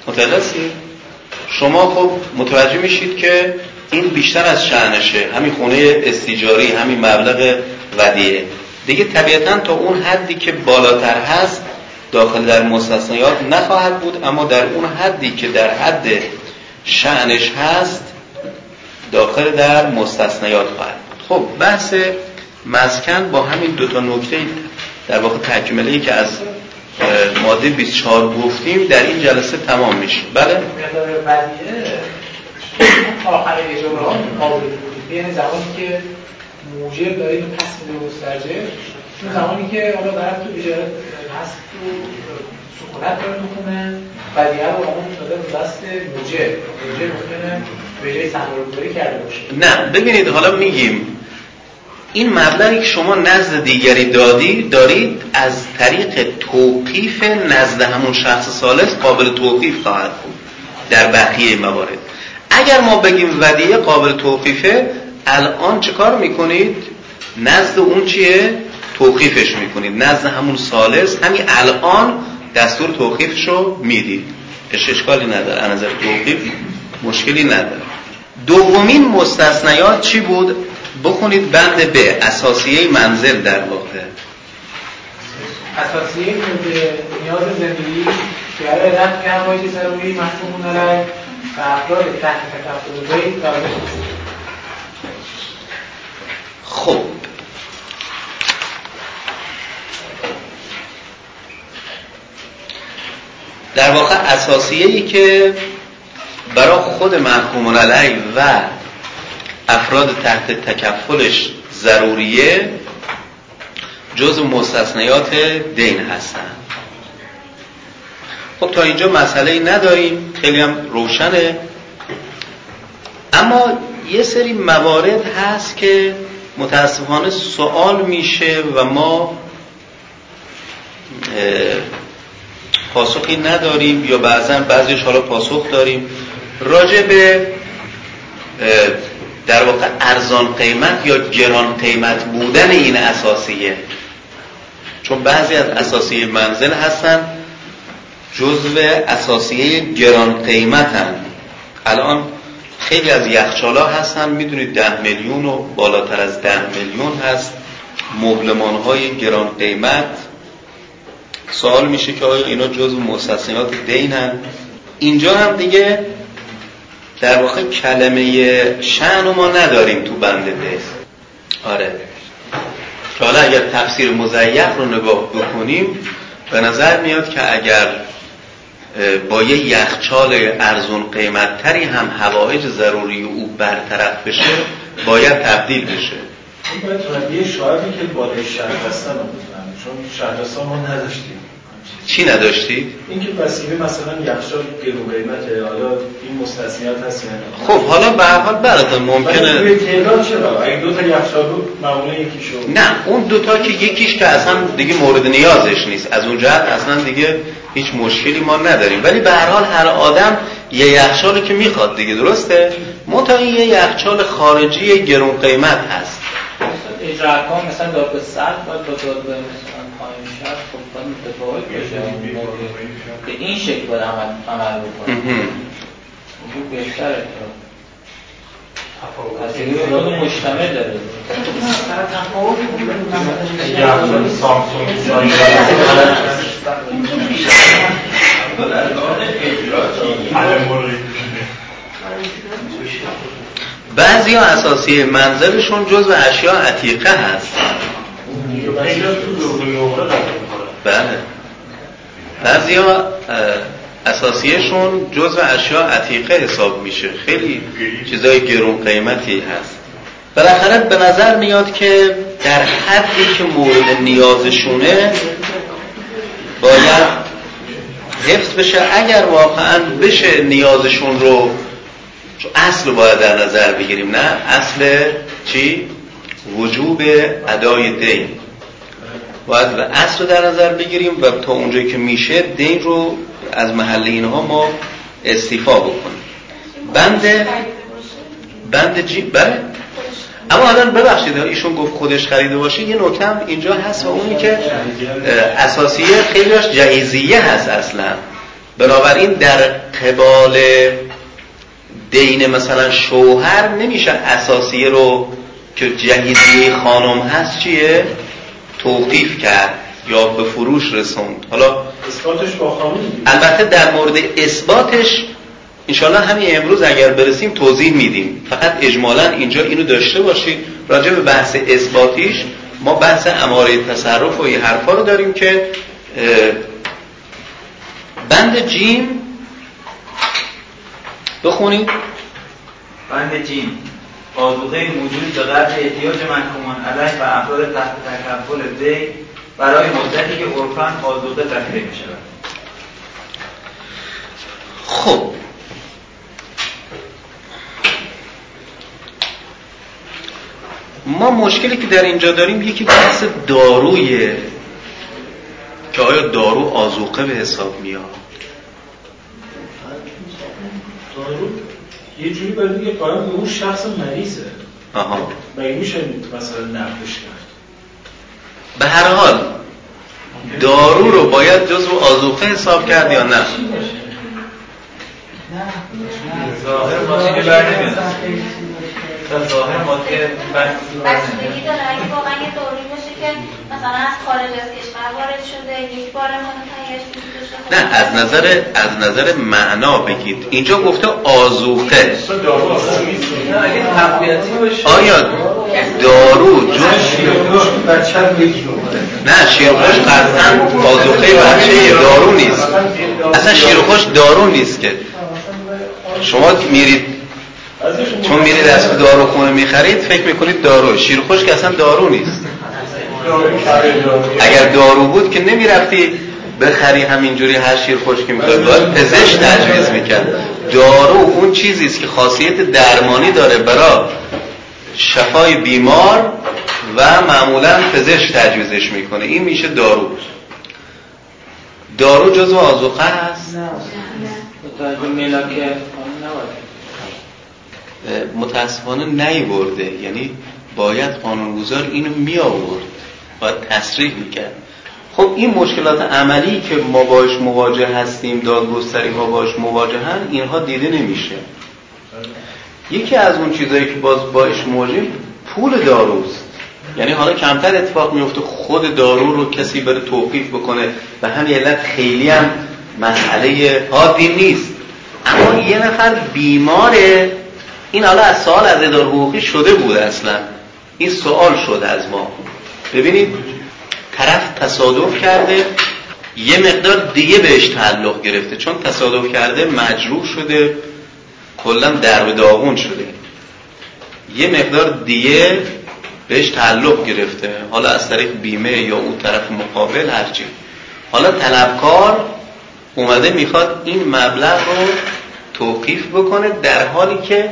متوجه شما خب متوجه میشید که این بیشتر از شهنشه همین خونه استیجاری همین مبلغ ودیعه. دیگه طبیعتا تا اون حدی که بالاتر هست داخل در مستثنیات نخواهد بود اما در اون حدی که در حد شعنش هست داخل در مستثنیات خواهد بود. خب بحث مسکن با همین دو تا نکته در واقع تکمله که از ماده 24 گفتیم در این جلسه تمام میشه. بله؟ آخر یعنی زمانی که موجب داره اینو پس میده مستجر چون زمانی که حالا طرف تو اجاره پس تو سکونت داره می‌کنه بدیه رو آمون داده به دست موجب. موجب ممکنه به جای سرمایه‌گذاری کرده باشه. نه ببینید حالا میگیم این مبلغی که شما نزد دیگری دادی دارید از طریق توقیف نزد همون شخص سالس قابل توقیف خواهد بود در بقیه موارد. اگر ما بگیم ودیه قابل توقیفه الان چه کار می‌کنید؟ نزد اون چیه؟ توقیفش می‌کنید. نزد همون سالس همین الان دستور توقیفش رو می‌دید اشکالی نداره. از نظر توقیف مشکلی نداره. دومین مستثنیات چی بود؟ بخونید بند به اساسیه منزل در واقع. اساسیه نیاز زندگی برای رفت که همایی ضروری محکومون علیه و افراد تحت بیت خب. در واقع اساسیه ای که برای خود محکوم علیه و افراد تحت تکفلش ضروریه جز مستثنیات دین هستن. خب تا اینجا مسئله نداریم خیلی هم روشنه. اما یه سری موارد هست که متاسفانه سوال میشه و ما پاسخی نداریم یا بعضا بعضیش حالا پاسخ داریم راجع به در واقع ارزان قیمت یا گران قیمت بودن این اساسیه چون بعضی از اساسیه منزل هستن جزو اساسیه گران قیمت هم. الان خیلی از یخچالا هستن. می‌دونید ده میلیون و بالاتر از ده میلیون هست. مبلمان های گران قیمت. سوال میشه که آیا اینا جزو مستثنیات هم اینجا هم دیگه در واقع کلمه شن ما نداریم تو بند ده آره. حالا اگر تفسیر مزیق رو نگاه بکنیم به نظر میاد که اگر با یه یخچال ارزون قیمتتری هم هوایج ضروری او برطرف بشه باید تبدیل بشه. این باید یه شاهدی که بالای شهر هستن چون شهرستان ما نداشتیم. چی نداشتید؟ اینکه وسیله مثلا یخچال گرو قیمته حالا این مستثنیات هست خب حالا به هر حال براتون ممکنه روی تهران چرا؟ اگه دو تا یخچال بود معمولا یکیشو نه اون دوتا که یکیش که اصلا دیگه مورد نیازش نیست. از اون جهت اصلا دیگه هیچ مشکلی ما نداریم. ولی به هر حال هر آدم یه یخچالی که می‌خواد دیگه درسته؟ منتها این یه یخچال خارجی گرون قیمت هست. اجرا مثلا داد به صد باید با داد به مثلا پایین شد خب باید متفاوت به این شکل باید عمل بکنه مجتمع داره. بعضی ها اساسی منزلشون جز و اشیاء عتیقه هست. بله. بعضی ها اساسیشون جز و اشیاء عتیقه حساب میشه. خیلی چیزای گرون قیمتی هست. بالاخره به نظر میاد که در حدی که مورد نیازشونه باید حفظ بشه. اگر واقعا بشه نیازشون رو اصل باید در نظر بگیریم. نه اصل چی؟ وجوب ادای دین. باید اصل رو در نظر بگیریم و تا اونجایی که میشه دین رو از محل اینها ما استیفا بکنیم. بند بند جی بله. اما الان ببخشید ایشون گفت خودش خریده باشه. یه نکته اینجا هست و اونی که اساسیه خیلیش جهیزیه هست اصلا. بنابراین در قبال دین مثلا شوهر نمیشه اساسیه رو که جهیزیه خانم هست چیه؟ توقیف کرد. یا به فروش رسوند. حالا اثباتش با خانم البته در مورد اثباتش انشالله همین امروز اگر برسیم توضیح میدیم. فقط اجمالا اینجا اینو داشته باشید. راجع به بحث اثباتیش ما بحث اماره تصرف و این حرفا رو داریم که بند جیم بخونید. بند جیم. آزوغه موجود به قدر احتیاج منکومان علیه و افراد تحت تکفل دی برای مدتی که عرفن آزوده ذخیره می شود. خب. ما مشکلی که در اینجا داریم یکی بحث داروی که آیا دارو آزوقه به حساب میاد؟ دارو یه جوری باید بگه قرار اون شخص مریضه. آها. و میشه مثلا نقدش کرد به هر حال دارو رو باید جزو آزوقه حساب کرد یا نه ظاهر ظاهر ماده بستگی داره. اگه واقعا یه دوری باشه که مثلا از خارج از کشور وارد شده یک بار نه از نظر از نظر معنا بگید. اینجا گفته آزوقه آیا دارو رو نه شیرخوش قطعا آزوقه بچه دارو نیست. اصلا شیرخوش دارو نیست که. شما میرید چون میرید از دارو خونه می‌خرید فکر می‌کنید دارو. شیرخوش که اصلا دارو نیست. اگر دارو بود که نمی‌رفتی بخری همینجوری هر شیر خشکی می‌خواد. باید پزشک تجویز می‌کرد. دارو اون چیزی است که خاصیت درمانی داره. برای شفای بیمار و معمولا پزشک تجویزش می‌کنه. این میشه دارو. دارو جزو آزوقه هست نباید متاسفانه نیورده. یعنی باید قانونگذار اینو می آورد باید تصریح می‌کرد. خب این مشکلات عملی که ما باش مواجه هستیم دادگستری ها باش مواجهن اینها دیده نمیشه. یکی از اون چیزایی که باز باش مواجهیم پول داروست. یعنی حالا کمتر اتفاق میفته خود دارو رو کسی بره توقیف بکنه. و همین علت خیلی هم مسئله حادی نیست. اما یه نفر بیماره این حالا از سوال از اداره حقوقی شده بود اصلا. این سوال شده از ما. ببینید طرف تصادف کرده یه مقدار دیگه بهش تعلق گرفته. چون تصادف کرده مجروح شده کلا در داغون شده. یه مقدار دیگه بهش تعلق گرفته. حالا از طریق بیمه یا اون طرف مقابل هرچی. حالا طلبکار اومده می‌خواد این مبلغ رو توقیف بکنه در حالی که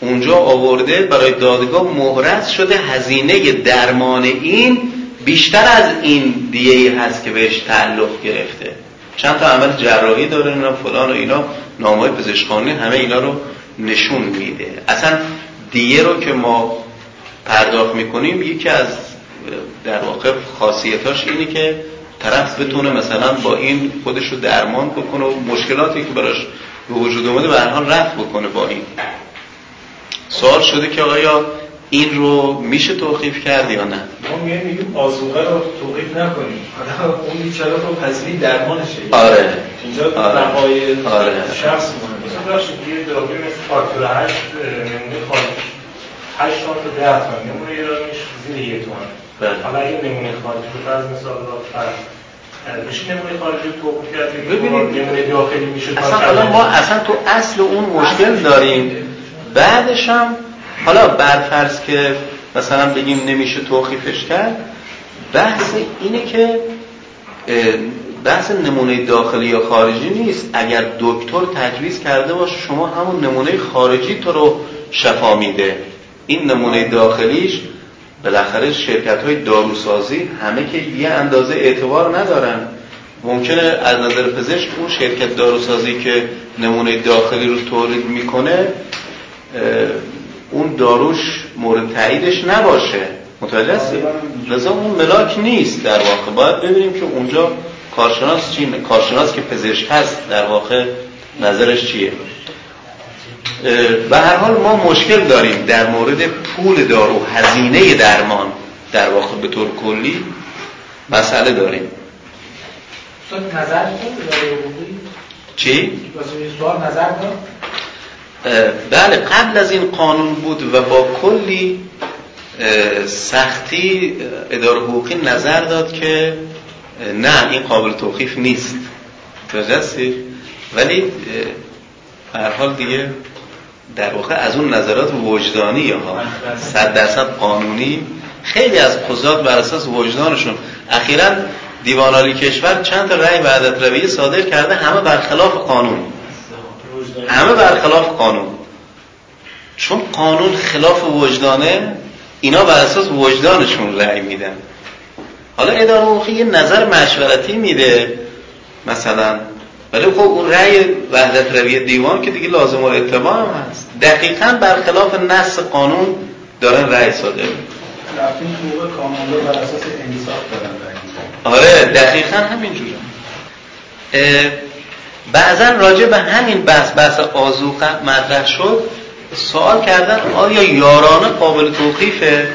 اونجا آورده برای دادگاه مهرس شده هزینه درمان این بیشتر از این دیه هست که بهش تعلق گرفته. چند تا عمل جراحی داره اینا فلان و اینا. نامهای پزشکانی همه اینا رو نشون میده. اصلا دیه رو که ما پرداخت می‌کنیم یکی از در واقع خاصیتاش اینه که طرف بتونه مثلا با این خودش رو درمان بکنه و مشکلاتی که براش به وجود اومده به هر حال رفت بکنه با این. سوال شده که آیا این رو میشه توقیف کرد یا نه؟ ما میگیم آزوقه رو توقیف نکنیم. اون بیچاره رو پذیری درمانشه. آره. اینجا آره. بقای آره. شخص مهمه مثلا یه داروی مثل فاکتور 8 نمونه خارج 8 تومن تا 10 تومن نمونه ایرانیش زیر یک تومن بله. حالا اگه نمونه خارجی به فرض مثال را فرض. میشه نمونه خارجی رو توقف کرد؟ ببینید. نمونه داخلی میشه؟ اصلا ما اصلا تو اصل اون مشکل داریم. بعدش هم حالا برفرض که مثلا بگیم نمیشه توقیفش کرد بحث اینه که بحث نمونه داخلی یا خارجی نیست. اگر دکتر تجویز کرده باشه شما همون نمونه خارجی تو رو شفا میده. این نمونه داخلیش بالاخره شرکت های داروسازی همه که یه اندازه اعتبار ندارن ممکنه از نظر پزشک اون شرکت داروسازی که نمونه داخلی رو تولید می‌کنه اون داروش مورد تاییدش نباشه. متوجه هستی؟ لذا اون ملاک نیست در واقع. باید ببینیم که اونجا کارشناس چی کارشناس که پزشک هست در واقع نظرش چیه؟ به هر حال ما مشکل داریم در مورد پول دارو هزینه درمان در واقع به طور کلی مسئله داریم. استاد نظر چی؟ نظر بله قبل از این قانون بود و با کلی سختی اداره حقوقی نظر داد که نه این قابل توقیف نیست. هستی؟ ولی هر حال دیگه در واقع از اون نظرات وجدانی ها صد درصد قانونی خیلی از قضات بر اساس وجدانشون. اخیرا دیوان عالی کشور چند تا رأی وحدت رویه صادر کرده همه برخلاف قانون. همه برخلاف قانون. چون قانون خلاف وجدانه اینا بر اساس وجدانشون رأی میدن. حالا اداره حقوقی یه نظر مشورتی میده مثلا. ولی خب اون رأی وحدت روی دیوان که دیگه لازم و اتباع هم هست. دقیقا برخلاف نص قانون دارن رأی صادر رفتیم حقوق کاملا بر اساس انصاف دارن آره دقیقا همینجوره. بعضا راجع به همین بحث بحث آزوق مطرح شد. سوال کردن آیا یارانه قابل توقیفه؟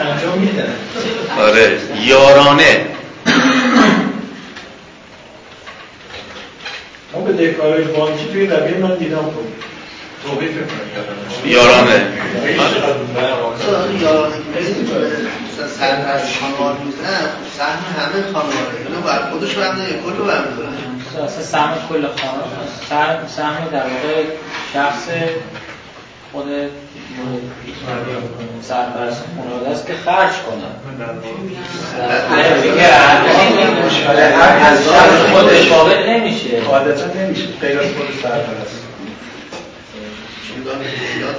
انجام میدن. آره یارانه. ما به دهکارهای بانکی توی رویه من دیدم خب. توقیف یارانه. سر خانوار میزن سهم همه خانواره اینو بر خودش برمده یا کل برمده اصلا سهم کل خانوار سهم در واقع شخص خود سرپرست خانواده است که خرج کنه. خودش قابل نمیشه قاعدتا نمیشه غیر از خود سرپرست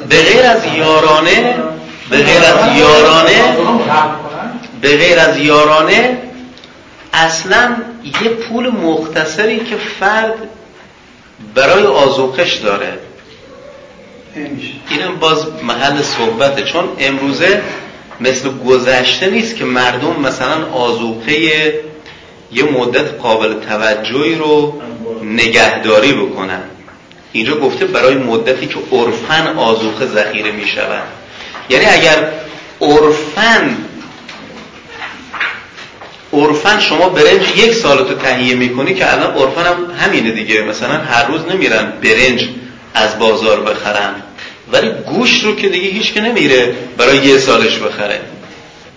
به غیر از یارانه به غیر از یارانه به غیر از یارانه اصلا یه پول مختصری که فرد برای آزوقش داره. اینم باز محل صحبته چون امروزه مثل گذشته نیست که مردم مثلا آزوقه یه مدت قابل توجهی رو نگهداری بکنن. اینجا گفته برای مدتی که عرفن آزوقه ذخیره می شود یعنی اگر عرفن عرفن شما برنج یک سال تو تهیه می‌کنی که الان عرفن هم همینه دیگه. مثلا هر روز نمیرن برنج از بازار بخرن. ولی گوشت رو که دیگه هیچ که نمیره برای یه سالش بخره.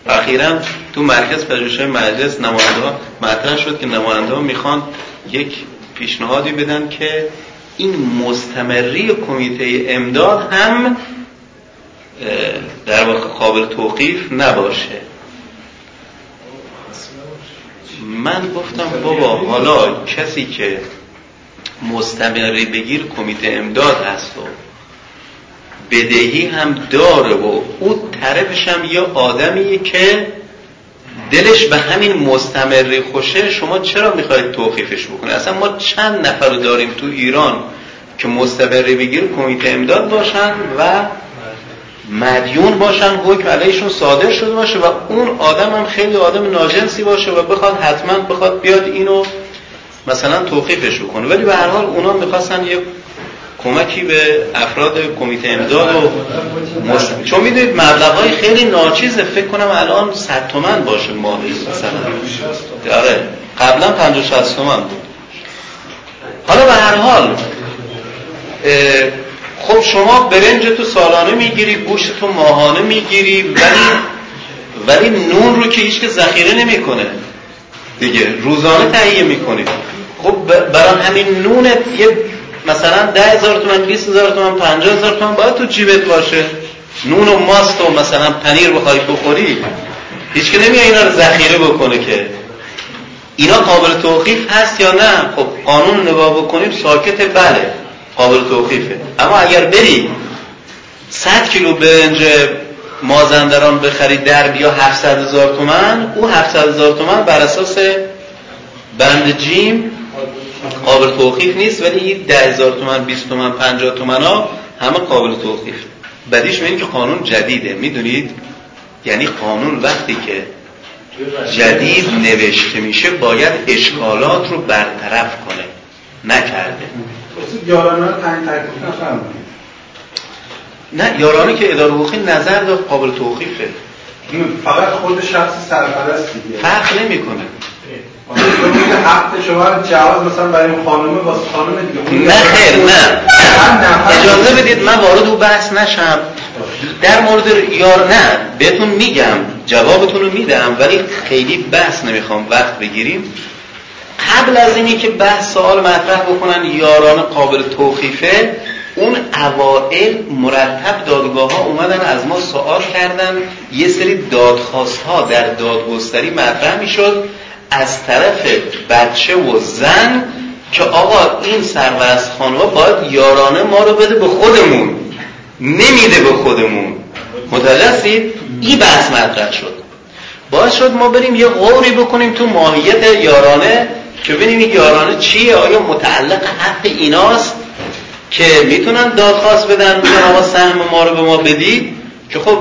اخیرا تو مرکز پژوهش مجلس نماینده مطرح شد که نماینده می‌خوان یک پیشنهادی بدن که این مستمری کمیته امداد هم در واقع قابل توقیف نباشه. من گفتم بابا حالا کسی که مستمری بگیر کمیته امداد هست و بدهی هم داره و او طرفش هم یه آدمیه که دلش به همین مستمری خوشه شما چرا می‌خواید توقیفش بکنه اصلا ما چند نفر رو داریم تو ایران که مستمری بگیر کمیته امداد باشن و مدیون باشن حکم علیشون صادر شده باشه و اون آدم هم خیلی آدم ناجنسی باشه و بخواد حتما بخواد بیاد اینو مثلا توقیفش بکنه. ولی به هر حال اونا می‌خواستن یه کمکی به افراد کمیته امداد و مشت... چون می‌دونید مبلغ های خیلی ناچیزه. فکر کنم الان 100 تومن باشه ماهی مثلا. آره قبلا 50 60 تومن بود. حالا به هر حال خب شما برنج تو سالانه می‌گیری گوشت تو ماهانه می‌گیری ولی ولی نون رو که هیچ که ذخیره نمی‌کنه. دیگه روزانه تهیه می‌کنی. خب برای همین نونت یه مثلا ده هزار تومن بیست هزار تومن پنجاه هزار تومن باید تو جیبت باشه. نون و ماست و مثلا پنیر بخوای بخوری هیچ که نمیاد اینا رو ذخیره بکنه که. اینا قابل توقیف هست یا نه؟ خب قانون نگاه بکنیم ساکت بله. قابل توقیفه. اما اگر بری 100 کیلو برنج مازندران بخری در بیا 700 هزار تومن او 700 هزار تومن بر اساس بند جیم قابل توقیف نیست ولی 10 هزار تومن 20 تومن 50 تومن ها همه قابل توقیف. بدیش این که قانون جدیده. می‌دونید؟ یعنی قانون وقتی که جدید نوشته میشه باید اشکالات رو برطرف کنه. نکرده. یارانه رو تعیین تکلیف نفرمایید نه یارانه که اداره حقوقی نظر داد قابل توقیفه فقط خود شخص سرپرست دیگه. فرق نمی‌کنه. حق شما جواز مثلا برای خانم واسه خانم دیگه. نه خیر نه. اجازه بدید من وارد او بحث نشم. در مورد یار نه بهتون میگم جوابتون رو میدم ولی خیلی بحث نمی‌خوام. وقت بگیریم. قبل از اینی که بحث سوال مطرح بکنن یاران قابل توقیفه اون اوائل مرتب دادگاه ها اومدن از ما سوال کردن. یه سری دادخواست ها در دادگستری مطرح می‌شد از طرف بچه و زن که آقا این سرورست خانوها باید یارانه ما رو بده به خودمون. نمیده به خودمون. متوجه این بحث مطرح شد. باعث شد ما بریم یه غوری بکنیم تو ماهیت یارانه. که ببینیم یارانه چیه آیا متعلق حق ایناست که می‌تونن دادخواست بدن میگن آقا سهم ما رو به ما بدید؟ که خب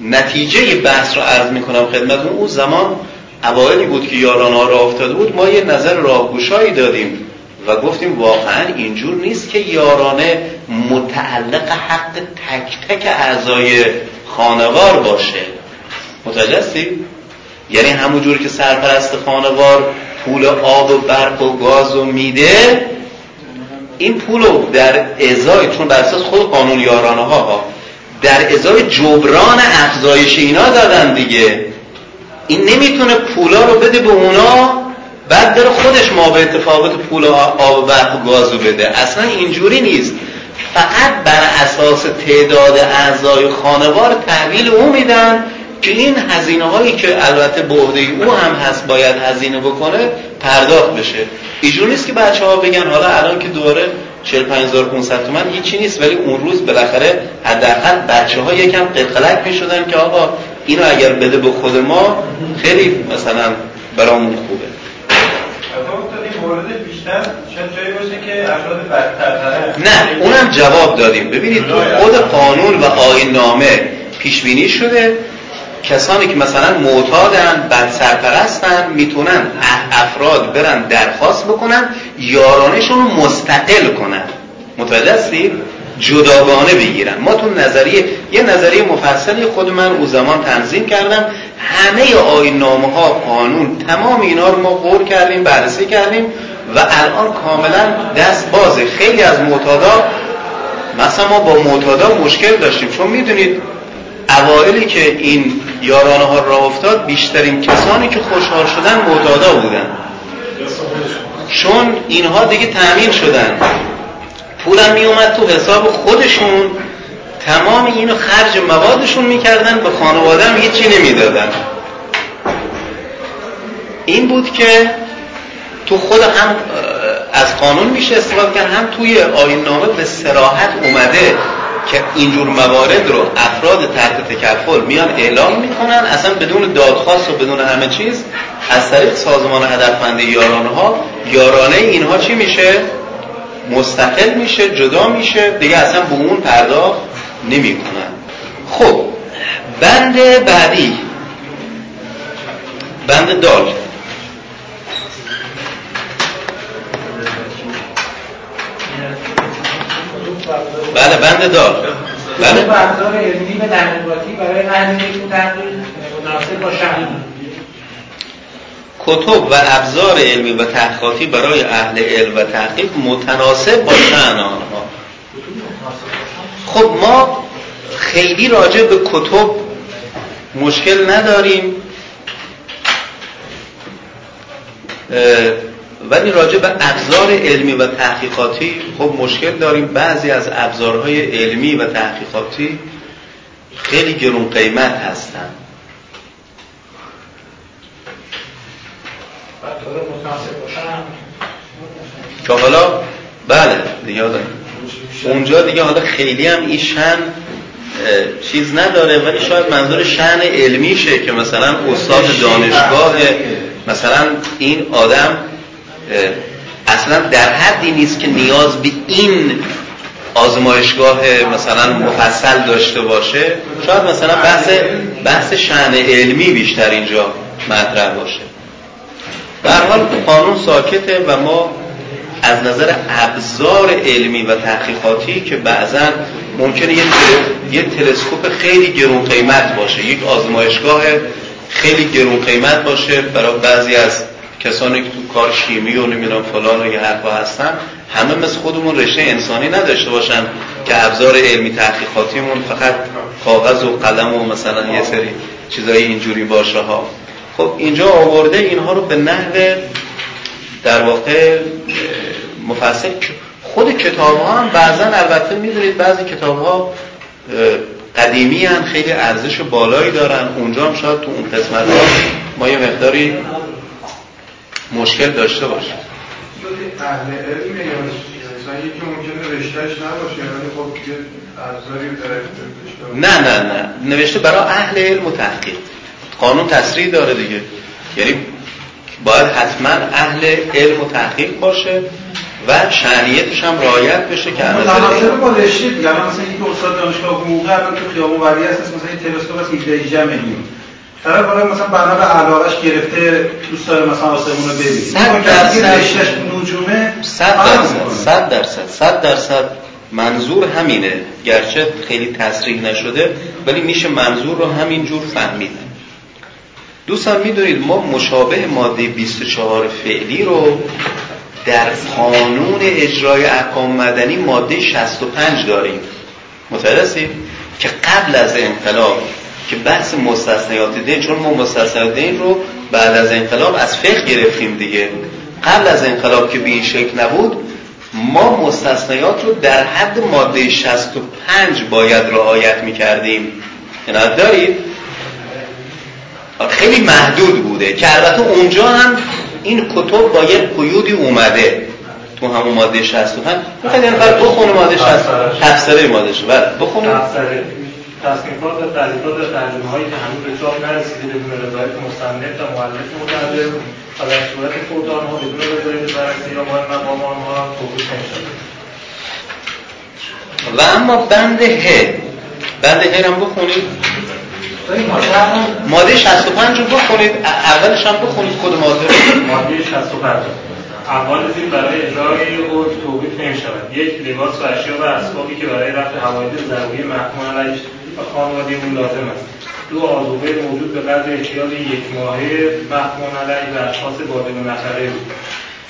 نتیجه بحث رو عرض می‌کنم خدمتون. اون زمان اوایلی بود که یارانه ها را افتاده بود. ما یه نظر راهگوشایی دادیم و گفتیم واقعا اینجور نیست که یارانه متعلق حق تک تک اعضای خانوار باشه. متوجه یعنی همون جوری که سرپرست خانوار پول آب و برق و گاز و میده این پول رو در ازای چون بر اساس خود قانون یارانه ها در ازای جبران افزایش اینا دادن دیگه. این نمی‌تونه پولا رو بده به اونا بعد داره خودش ما به اتفاقات پول آب و برق و گاز رو بده. اصلا اینجوری نیست. فقط بر اساس تعداد اعضای خانوار تحویل او میدن که این هزینه هایی که البته به عهده او هم هست باید هزینه بکنه پرداخت بشه. اینجور نیست که بچه ها بگن حالا الان که دوره 45500 تومن هیچی نیست ولی اون روز بالاخره حداقل بچه ها یکم قلقلک می شدن که آقا اینو اگر بده به خود ما خیلی مثلا برامون خوبه. مورد بیشتر جایی باشه که افراد برتر نه اونم جواب دادیم. ببینید تو خود قانون و آیین نامه پیش بینی شده. کسانی که مثلا معتادن بد سرپرستن می‌تونن افراد برن درخواست بکنن یارانشون رو مستقل کنن. متوجه هستید جداگانه بگیرن. ما تو نظریه یه نظریه مفصلی خود من او زمان تنظیم کردم. همه آین نامه ها قانون تمام اینا رو ما غور کردیم بررسی کردیم و الان کاملا دست بازه خیلی از معتادا مثلا ما با معتادا مشکل داشتیم. چون می‌دونید اوائلی که این یارانه ها را افتاد بیشترین کسانی که خوشحال شدن معتادا بودن. چون اینها دیگه تأمین شدن. پولم میومد تو حساب خودشون. تمام اینو خرج موادشون می‌کردن به خانواده هم هیچی نمی‌دادن. این بود که تو خود هم از قانون میشه استفاده کرد هم توی آین نامه به سراحت اومده. که اینجور موارد رو افراد تحت تکفل میان اعلام می‌کنن اصلا بدون دادخواست و بدون همه چیز از طریق سازمان هدفمند یارانه ها یارانه اینها چی میشه؟ مستقل میشه جدا میشه دیگه اصلا به اون پرداخت نمی‌کنن. خب بند بعدی بند دال. بله بند دار. بله. ابزار علمی و تحقیقاتی برای اهل تحقیق مناسب با کتب و ابزار علمی و تحقیقاتی برای اهل علم و تحقیق متناسب با شأن آنها. خب ما خیلی راجع به کتب مشکل نداریم. ولی راجع به ابزار علمی و تحقیقاتی خب مشکل داریم. بعضی از ابزارهای علمی و تحقیقاتی خیلی گرون قیمت هستند که حالا بله دیگه اونجا دیگه حالا خیلی هم ایشن چیز نداره ولی شاید منظور شن علمیشه که مثلا استاد دانشگاه مثلا این آدم اصلا در حدی نیست که نیاز به این آزمایشگاه مثلا مفصل داشته باشه. شاید مثلا بحث بحث شعن علمی بیشتر اینجا مطرح باشه. در حال قانون ساکته و ما از نظر ابزار علمی و تحقیقاتی که بعضا ممکنه یه, یه تلسکوپ خیلی گرون قیمت باشه یک آزمایشگاه خیلی گرون قیمت باشه برای بعضی از کسانی که تو کار شیمی و نمی‌دونم فلان و یه حرفا هستن همه مثل خودمون رشته انسانی نداشته باشن که ابزار علمی تحقیقاتیمون فقط کاغذ و قلم و مثلا یه سری چیزای اینجوری باشه ها. خب اینجا آورده اینها رو به نحو در واقع مفصل خود کتاب ها هم بعضا البته می‌دونید بعضی کتاب ها قدیمی هم خیلی ارزش بالایی دارن. اونجا هم شاید تو اون قسمت ها ما یه مقداری مشکل داشته باشه. مثلا یکی ممکنه رشتهش نباشه یعنی خب یه ابزاری داره نه نه نه. نوشته برای اهل علم و تحقیق. قانون تصریح داره دیگه. یعنی باید حتما اهل علم و تحقیق باشه و شعنیتش هم رعایت بشه که اما تناسب با رشته دیگه مثلا یک استاد دانشگاه حقوق الان تو خیابون ولی هست مثلا این تلسکوپ از 17 18 میلیون طرف حالا مثلا بنا به علاقش گرفته دوست داره مثلا آسمون رو ببینه 100 درصد. نجومه 100 درصد. 100 درصد. 100 درصد منظور همینه. گرچه خیلی تصریح نشده ولی میشه منظور رو همینجور فهمید. دوستان می‌دونید ما مشابه ماده 24 فعلی رو در قانون اجرای احکام مدنی ماده 65 داریم. متوجه که قبل از انقلاب که بحث مستثنیات دین چون ما مستثنیات دین رو بعد از انقلاب از فقه گرفتیم دیگه. قبل از انقلاب که به این شکل نبود ما مستثنیات رو در حد ماده 65 باید رعایت می‌کردیم. عنایت دارید خیلی محدود بوده که البته اونجا هم این کتب با یک قیودی اومده تو همون ماده 65 می‌خواید نفر بخونه ماده 65 تفسیره ماده 65 بله بخونه تصنیفات و تعریفات و ترجمه هایی که هنوز به چاپ نرسیده بدون رضایت مصنف و مؤلف مترجم و در صورت فوت آنها بدون رضایت بررسی یا مهم مقام آنها توقیف نمی‌شود. و اما بند ه. بند ه هم بخونید. ماده 65 رو بخونید. اولش هم بخونید خود ماده ماده 65 اول زیر برای اجرای او توقیف نمی شود یک لباس و اشیا و اسبابی که برای رفع حوادث ضروری محکوم علیش و خانواده او لازم است. دو آذوقه موجود به قدر احتیاط یک ماهه محکوم علیه و اشخاص بادم نفره بود.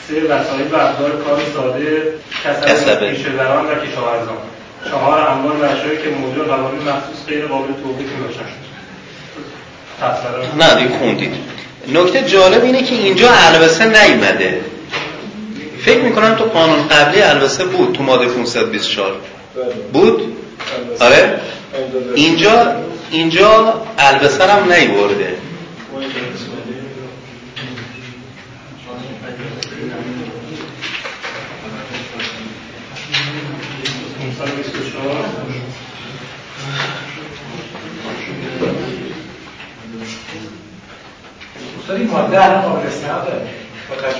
سه وسایل و ابزار کار ساده کسب پیشوران و کشاورزان. چهار اموال و اشیایی که موجود قوانین مخصوص غیر قابل توقیف باشند نه دیگه خوندید. نکته جالب اینه که اینجا البسه نیمده فکر می‌کنم تو قانون قبلی البسه بود تو ماده 524 بود؟ آره. اینجا اینجا البسه هم نیورده.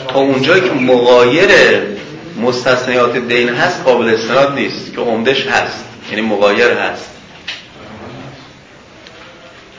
خب اونجایی که مغایر مستثنیات دین هست قابل استناد نیست که عمدش هست. یعنی مغایر هست.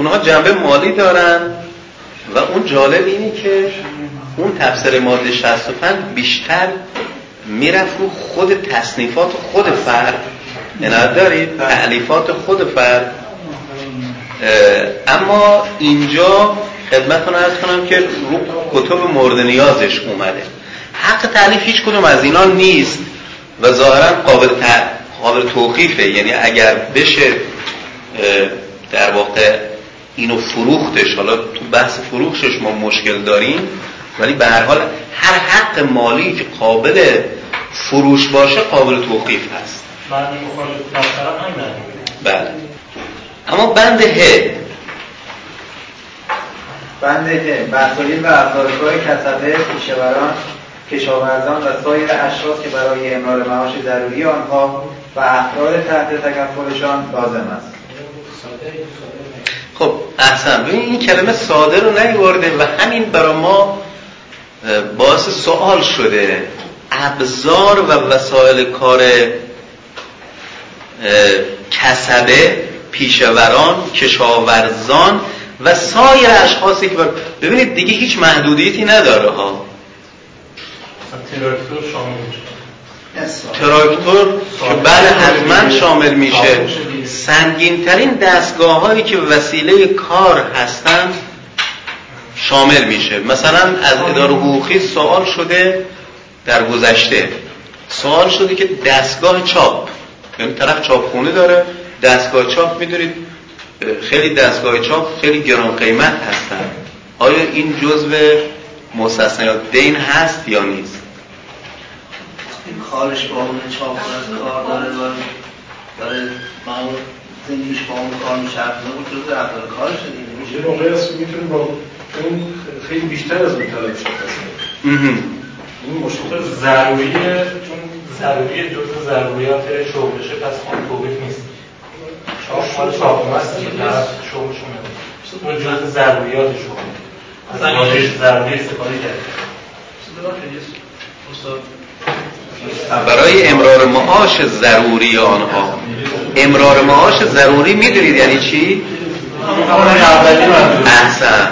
اونها جنبه مالی دارن و اون جالب اینه که اون تفسیر ماده 65 بیشتر می‌رفت رو خود تصنیفات خود فرد. عنایت دارید تعلیفات خود فرد. اما اینجا خدمتتون ارز کنم که رو کتب مورد نیازش اومده. حق تعلیف هیچ کدوم از اینا نیست و ظاهرا قابل, قابل توقیفه. یعنی اگر بشه در واقع اینو فروختش حالا تو بحث فروختش ما مشکل داریم ولی به هر حال هر حق مالی که قابل فروش باشه قابل توقیف هست. بله. اما بند ه. بنده وسایل و ابزار کار کسبه پیشوران کشاورزان و سایر اشخاص که برای امرار معاش ضروری آنها و افراد تحت تکفلشان لازم است. خب احسن. ببین این کلمه ساده رو نیورده و همین برای ما باعث سوال شده. ابزار و وسایل کار کسبه پیشوران کشاورزان و سایر اشخاصی که ببینید دیگه هیچ محدودیتی نداره ها. تراکتور که بله حتما شامل میشه. سنگین ترین دستگاه هایی که وسیله کار هستند شامل میشه. مثلا از اداره حقوقی سوال شده در گذشته. سوال شده که دستگاه چاپ یعنی طرف چاپخونه داره دستگاه چاپ می‌دونید خیلی دستگاه چاپ خیلی گران قیمت هستن. آیا این جزء مستثنیات دین هست یا نیست؟ این کارش با اون چاپ کار داره داره معمول زندگیش با اون کار میشرفته بود جز افضل کارش دیگه. یه موقعی هست می‌تونیم با اون خیلی بیشتر از اون طلب شده این مشکل ضروریه چون ضروری جزء ضروریات شغلشه پس خان توقیف نیست. چاپ مال چاپ هست شغلشون اون جزء ضروریات شغل. از ضروری استفاده کرده. برای امرار معاش ضروری آنها امرار معاش ضروری می‌دونید یعنی چی؟ احسن.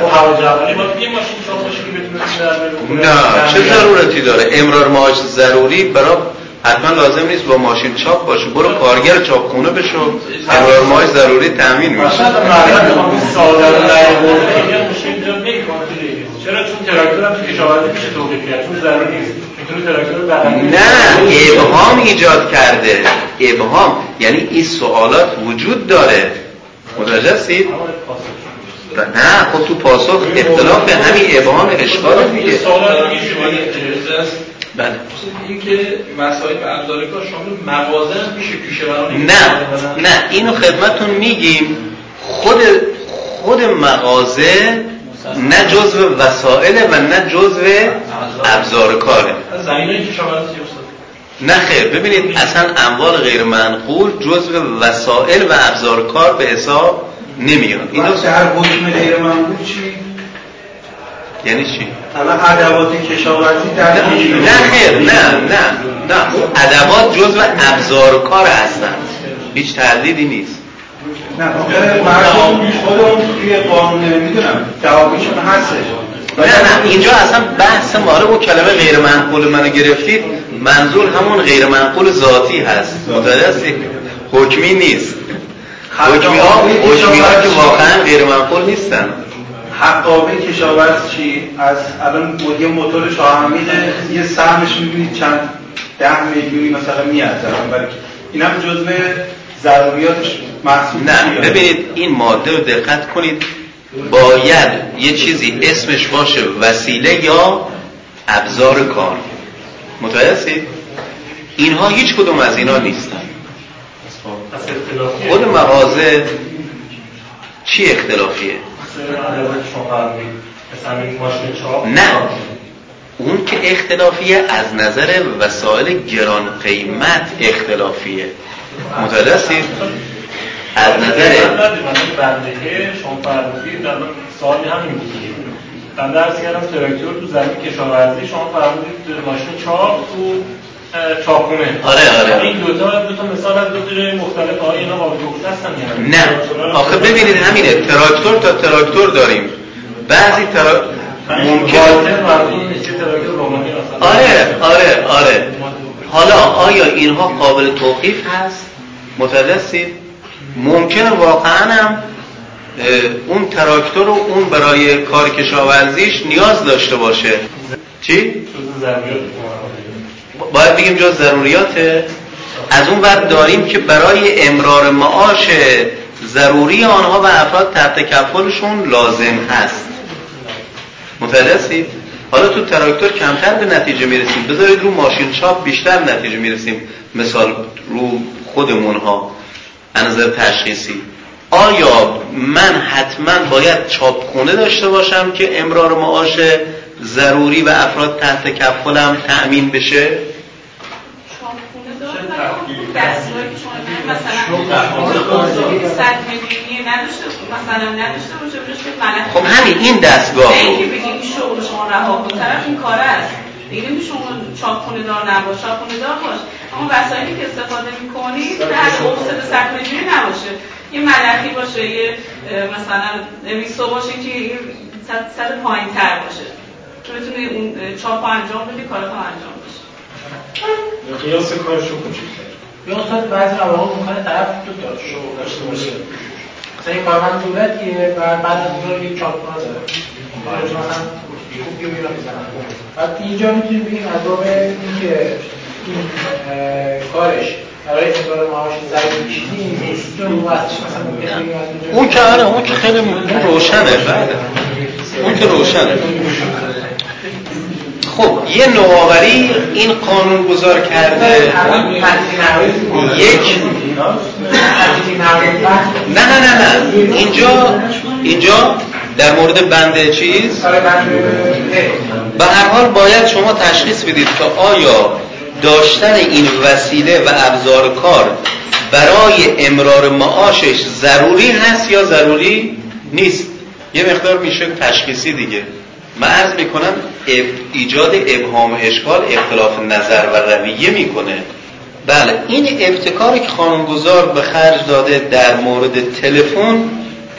نه چه ضرورتی داره؟ امرار معاش ضروری برای حتما لازم نیست با ماشین چاپ باشه. برو کارگر چاپ خونه بشو. امرار معاش ضروری تامین میشه. چرا؟ چون تراکتور هم تو کشاورزی میشه توقیف کرد. چون ضروری نیست. نه ابهام ایجاد کرده. ابهام. یعنی این سوالات وجود داره. متوجه هستید؟ نه خب تو پاسخ اختلاف به همین ابهام اشکال دیگه. بله. این که مسائل شامل مغازه میشه نه نه اینو خدمتون میگیم. خود خود مغازه نه جزو وسائل و نه جزو ابزار کاره. نه خیر. ببینید اصلا اموال غیر منقول جزو وسائل و ابزار کار به حساب نمیاد. اینو در حکم غیر منقول چی؟ یعنی چی؟ الان ادوات کشاورزی در نه خیر. نه نه نه. ادوات جزو ابزار کار هستن هیچ تردیدی نیست. نه مردم خودم توی قانون می‌دونم جوابشون هستش. نه نه اینجا اصلا بحث ماره او کلمه غیر منقول منو گرفتید. منظور همون غیر منقول ذاتی هست. متوجه حکمی نیست. حکمی ها حکمی ها که واقعا غیر منقول نیستن حقابه کشاورز چی؟ از الان یه موتور شاهمین یه سهمش می‌بینید چند ده میلیونی مثلا میارزه این هم جزء ضروریاتش محسوب نه ببینید این ماده رو دقت کنید. باید یه چیزی اسمش باشه وسیله یا ابزار کار. متوجه اینها هیچ کدوم از اینا نیستن. خود مغازه چی اختلافیه؟ نه. اون که اختلافیه از نظر وسایل گران قیمت اختلافیه. هستید از نظر شما فرمودید سوالی همین بود من درس کردم تراکتور تو زمین کشاورزی شما فرمودید ماشین چاپ تو چاپونه آره آره. این دو تا دو تا مثال از دو تا جای مختلف آیا اینا قابل هستن یعنی نه؟ آخه ببینید همینه تراکتور تا تراکتور داریم. بعضی ترا ممکن آره آره آره. حالا آیا اینها قابل توقیف هست؟ متوجه ممکنه واقعا هم اون تراکتور رو اون برای کار کشاورزیش نیاز داشته باشه. چی؟ باید بگیم جز ضروریاته. از اون وقت داریم که برای امرار معاش ضروری آنها و افراد تحت کفالشون لازم هست. متوجه حالا تو تراکتور کمتر به نتیجه می‌رسیم. بذارید رو ماشین چاپ بیشتر نتیجه می‌رسیم. مثال رو خودمون ها. نظر تشخیصی. آیا من حتما باید چاپخونه داشته باشم که امرار معاش ضروری و افراد تحت کفالم تأمین بشه؟ خب همین این دستگاه رو اینکه بگیم شغل شما رها این کار است. دیگه میشه شما چاپخونه دار نباش چاپخونه دار باش. اما وسایلی که استفاده می‌کنید در اوسط سطح نباشه. یه ملخی باشه یه مثلا میسو باشه که این سطح پایین تر باشه. تو بتونی اون چاپ انجام بدی کارت انجام بشه. قیاس کارشو کوچیک‌تر یا اصلا بعضی مواقع ممکنه طرف دو تا شغل داشته باشه مثلا این کارمند دولتیه و بعد از اون یک چاپخانه داره. مثلا خوب بیو میرم بزنم بعد اینجا می‌تونیم بگیم از باب اینکه این کارش برای امرار معاش ضروری نیست. اون که آره اون که خیلی روشنه بله اون که روشنه. خب یه نوآوری این قانون گذار کرده. یک. نه نه نه نه. اینجا اینجا در مورد بند چیز؟ به هر حال باید شما تشخیص بدید که آیا داشتن این وسیله و ابزار کار برای امرار معاشش ضروری هست یا ضروری نیست؟ یه مقدار میشه تشخیصی دیگه. من عرض می‌کنم ایجاد ابهام اشکال اختلاف نظر و رویه می‌کنه. بله این ابتکاری که خانمگذار به خرج داده در مورد تلفن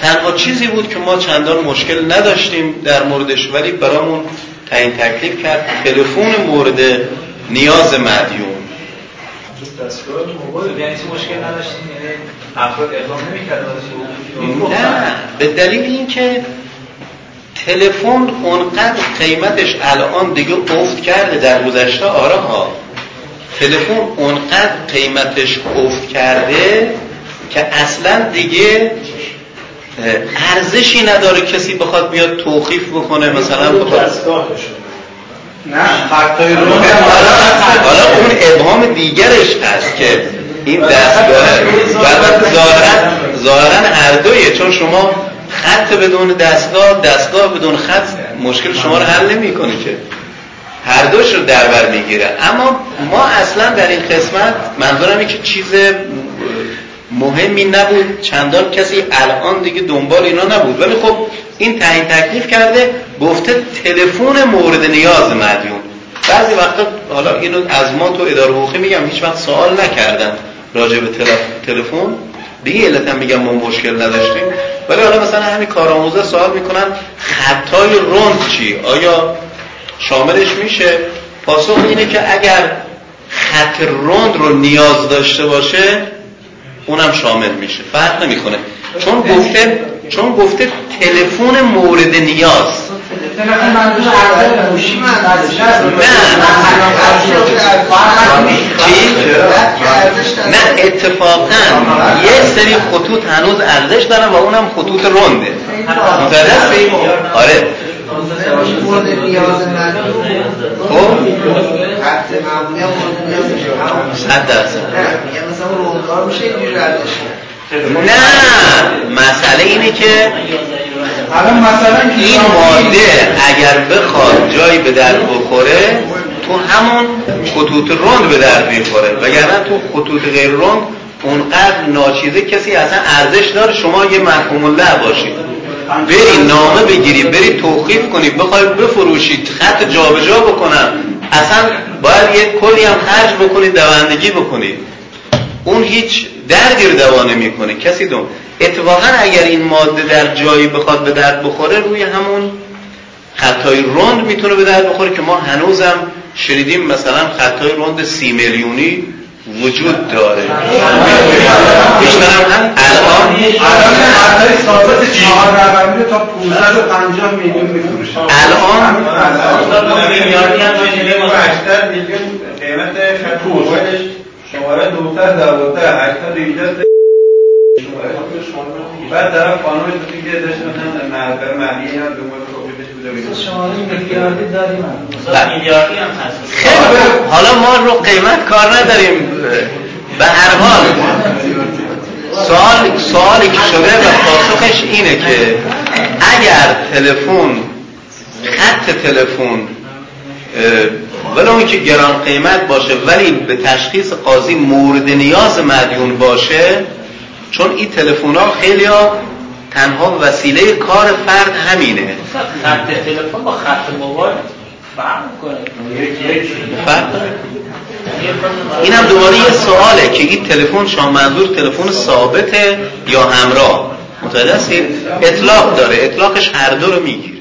تنها چیزی بود که ما چندان مشکل نداشتیم در موردش ولی برامون تعیین تکلیف کرد. تلفن مورد نیاز مدیون. یعنی مشکل نداشتیم؟ یعنی افراد اقدام نمی‌کردن نه به دلیل اینکه تلفن اونقدر قیمتش الان دیگه افت کرده در گذشته آره ها. تلفن اونقدر قیمتش افت کرده که اصلا دیگه ارزشی نداره کسی بخواد بیاد توقیف بکنه مثلا بخواد نه رو حالا اون ابهام دیگرش هست که این دستگاه البته ظاهرا ظاهرا هر دویه چون شما خط بدون دستگاه دستگاه بدون خط مشکل شما رو حل نمی‌کنه که. هر دوش رو در بر می‌گیره. اما ما اصلا در این قسمت منظورم که چیز مهمی نبود. چندان کسی الان دیگه دنبال اینا نبود. ولی خب این تعیین تکلیف کرده گفته تلفن مورد نیاز مدیون. بعضی وقتا حالا اینو از ما تو اداره حقوقی میگم هیچ وقت سوال نکردن راجع به تلفن. به این علت میگم ما مشکل نداشتیم. ولی حالا مثلا همین کارآموزا سوال می‌کنن خطای رند چی؟ آیا شاملش میشه؟ پاسخ اینه که اگر خط رند رو نیاز داشته باشه اونم شامل میشه. فرق نمی‌کنه. چون گفته چون گفته تلفن مورد نیاز. نه نه اتفاقا یه سری خطوط هنوز ارزش دارن و اونم خطوط رنده. متوجه آره. مورد نیاز من خب خط معمولی هم مورد نیاز صد درصد. میگم مثلا روزگار میشه اینجوری نه مسئله اینه که الان مثلا این ماده اگر بخواد جایی به در بخوره تو همون خطوط رند به در می‌خوره. وگرنه تو خطوط غیر رند اونقدر ناچیزه کسی اصلا ارزش داره شما یه محکوم الله باشید. بری نامه بگیری بری توقیف کنی بخوای بفروشید خط جابجا بکنن اصلا باید یه کلی هم خرج بکنید دوندگی بکنید اون هیچ دردی رو دوا نمی‌کنه. کسی دوم اتفاقا اگر این ماده در جایی بخواد به درد بخوره روی همون خطای رند می‌تونه به درد بخوره که ما هنوزم شنیدیم مثلا خطای رند سی میلیونی وجود داره بیشترم هم الان الان ثابت چهار رقمی تا 550 میلیون میفروشه الان میلیاردی هم 80 میلیون قیمت خط موبایلش شماره 212 80 ایجاد بعد طرف خانمش تو که داشت مثلا دنبال کپی بشه داریم هم خیلی. حالا ما رو قیمت کار نداریم. به هر حال. سوال سوالی که شده و پاسخش اینه که اگر تلفن خط تلفن ولو اینکه گران قیمت باشه ولی به تشخیص قاضی مورد نیاز مدیون باشه چون این تلفن ها خیلی ها تنها وسیله کار فرد همینه. خط تلفن با خط موبایل فرق کنه فرق. داره این هم دوباره یه سواله که این تلفن شما منظور تلفن ثابته یا همراه؟ متوجه هستید؟ اطلاق داره. اطلاقش هر دو رو می‌گیره.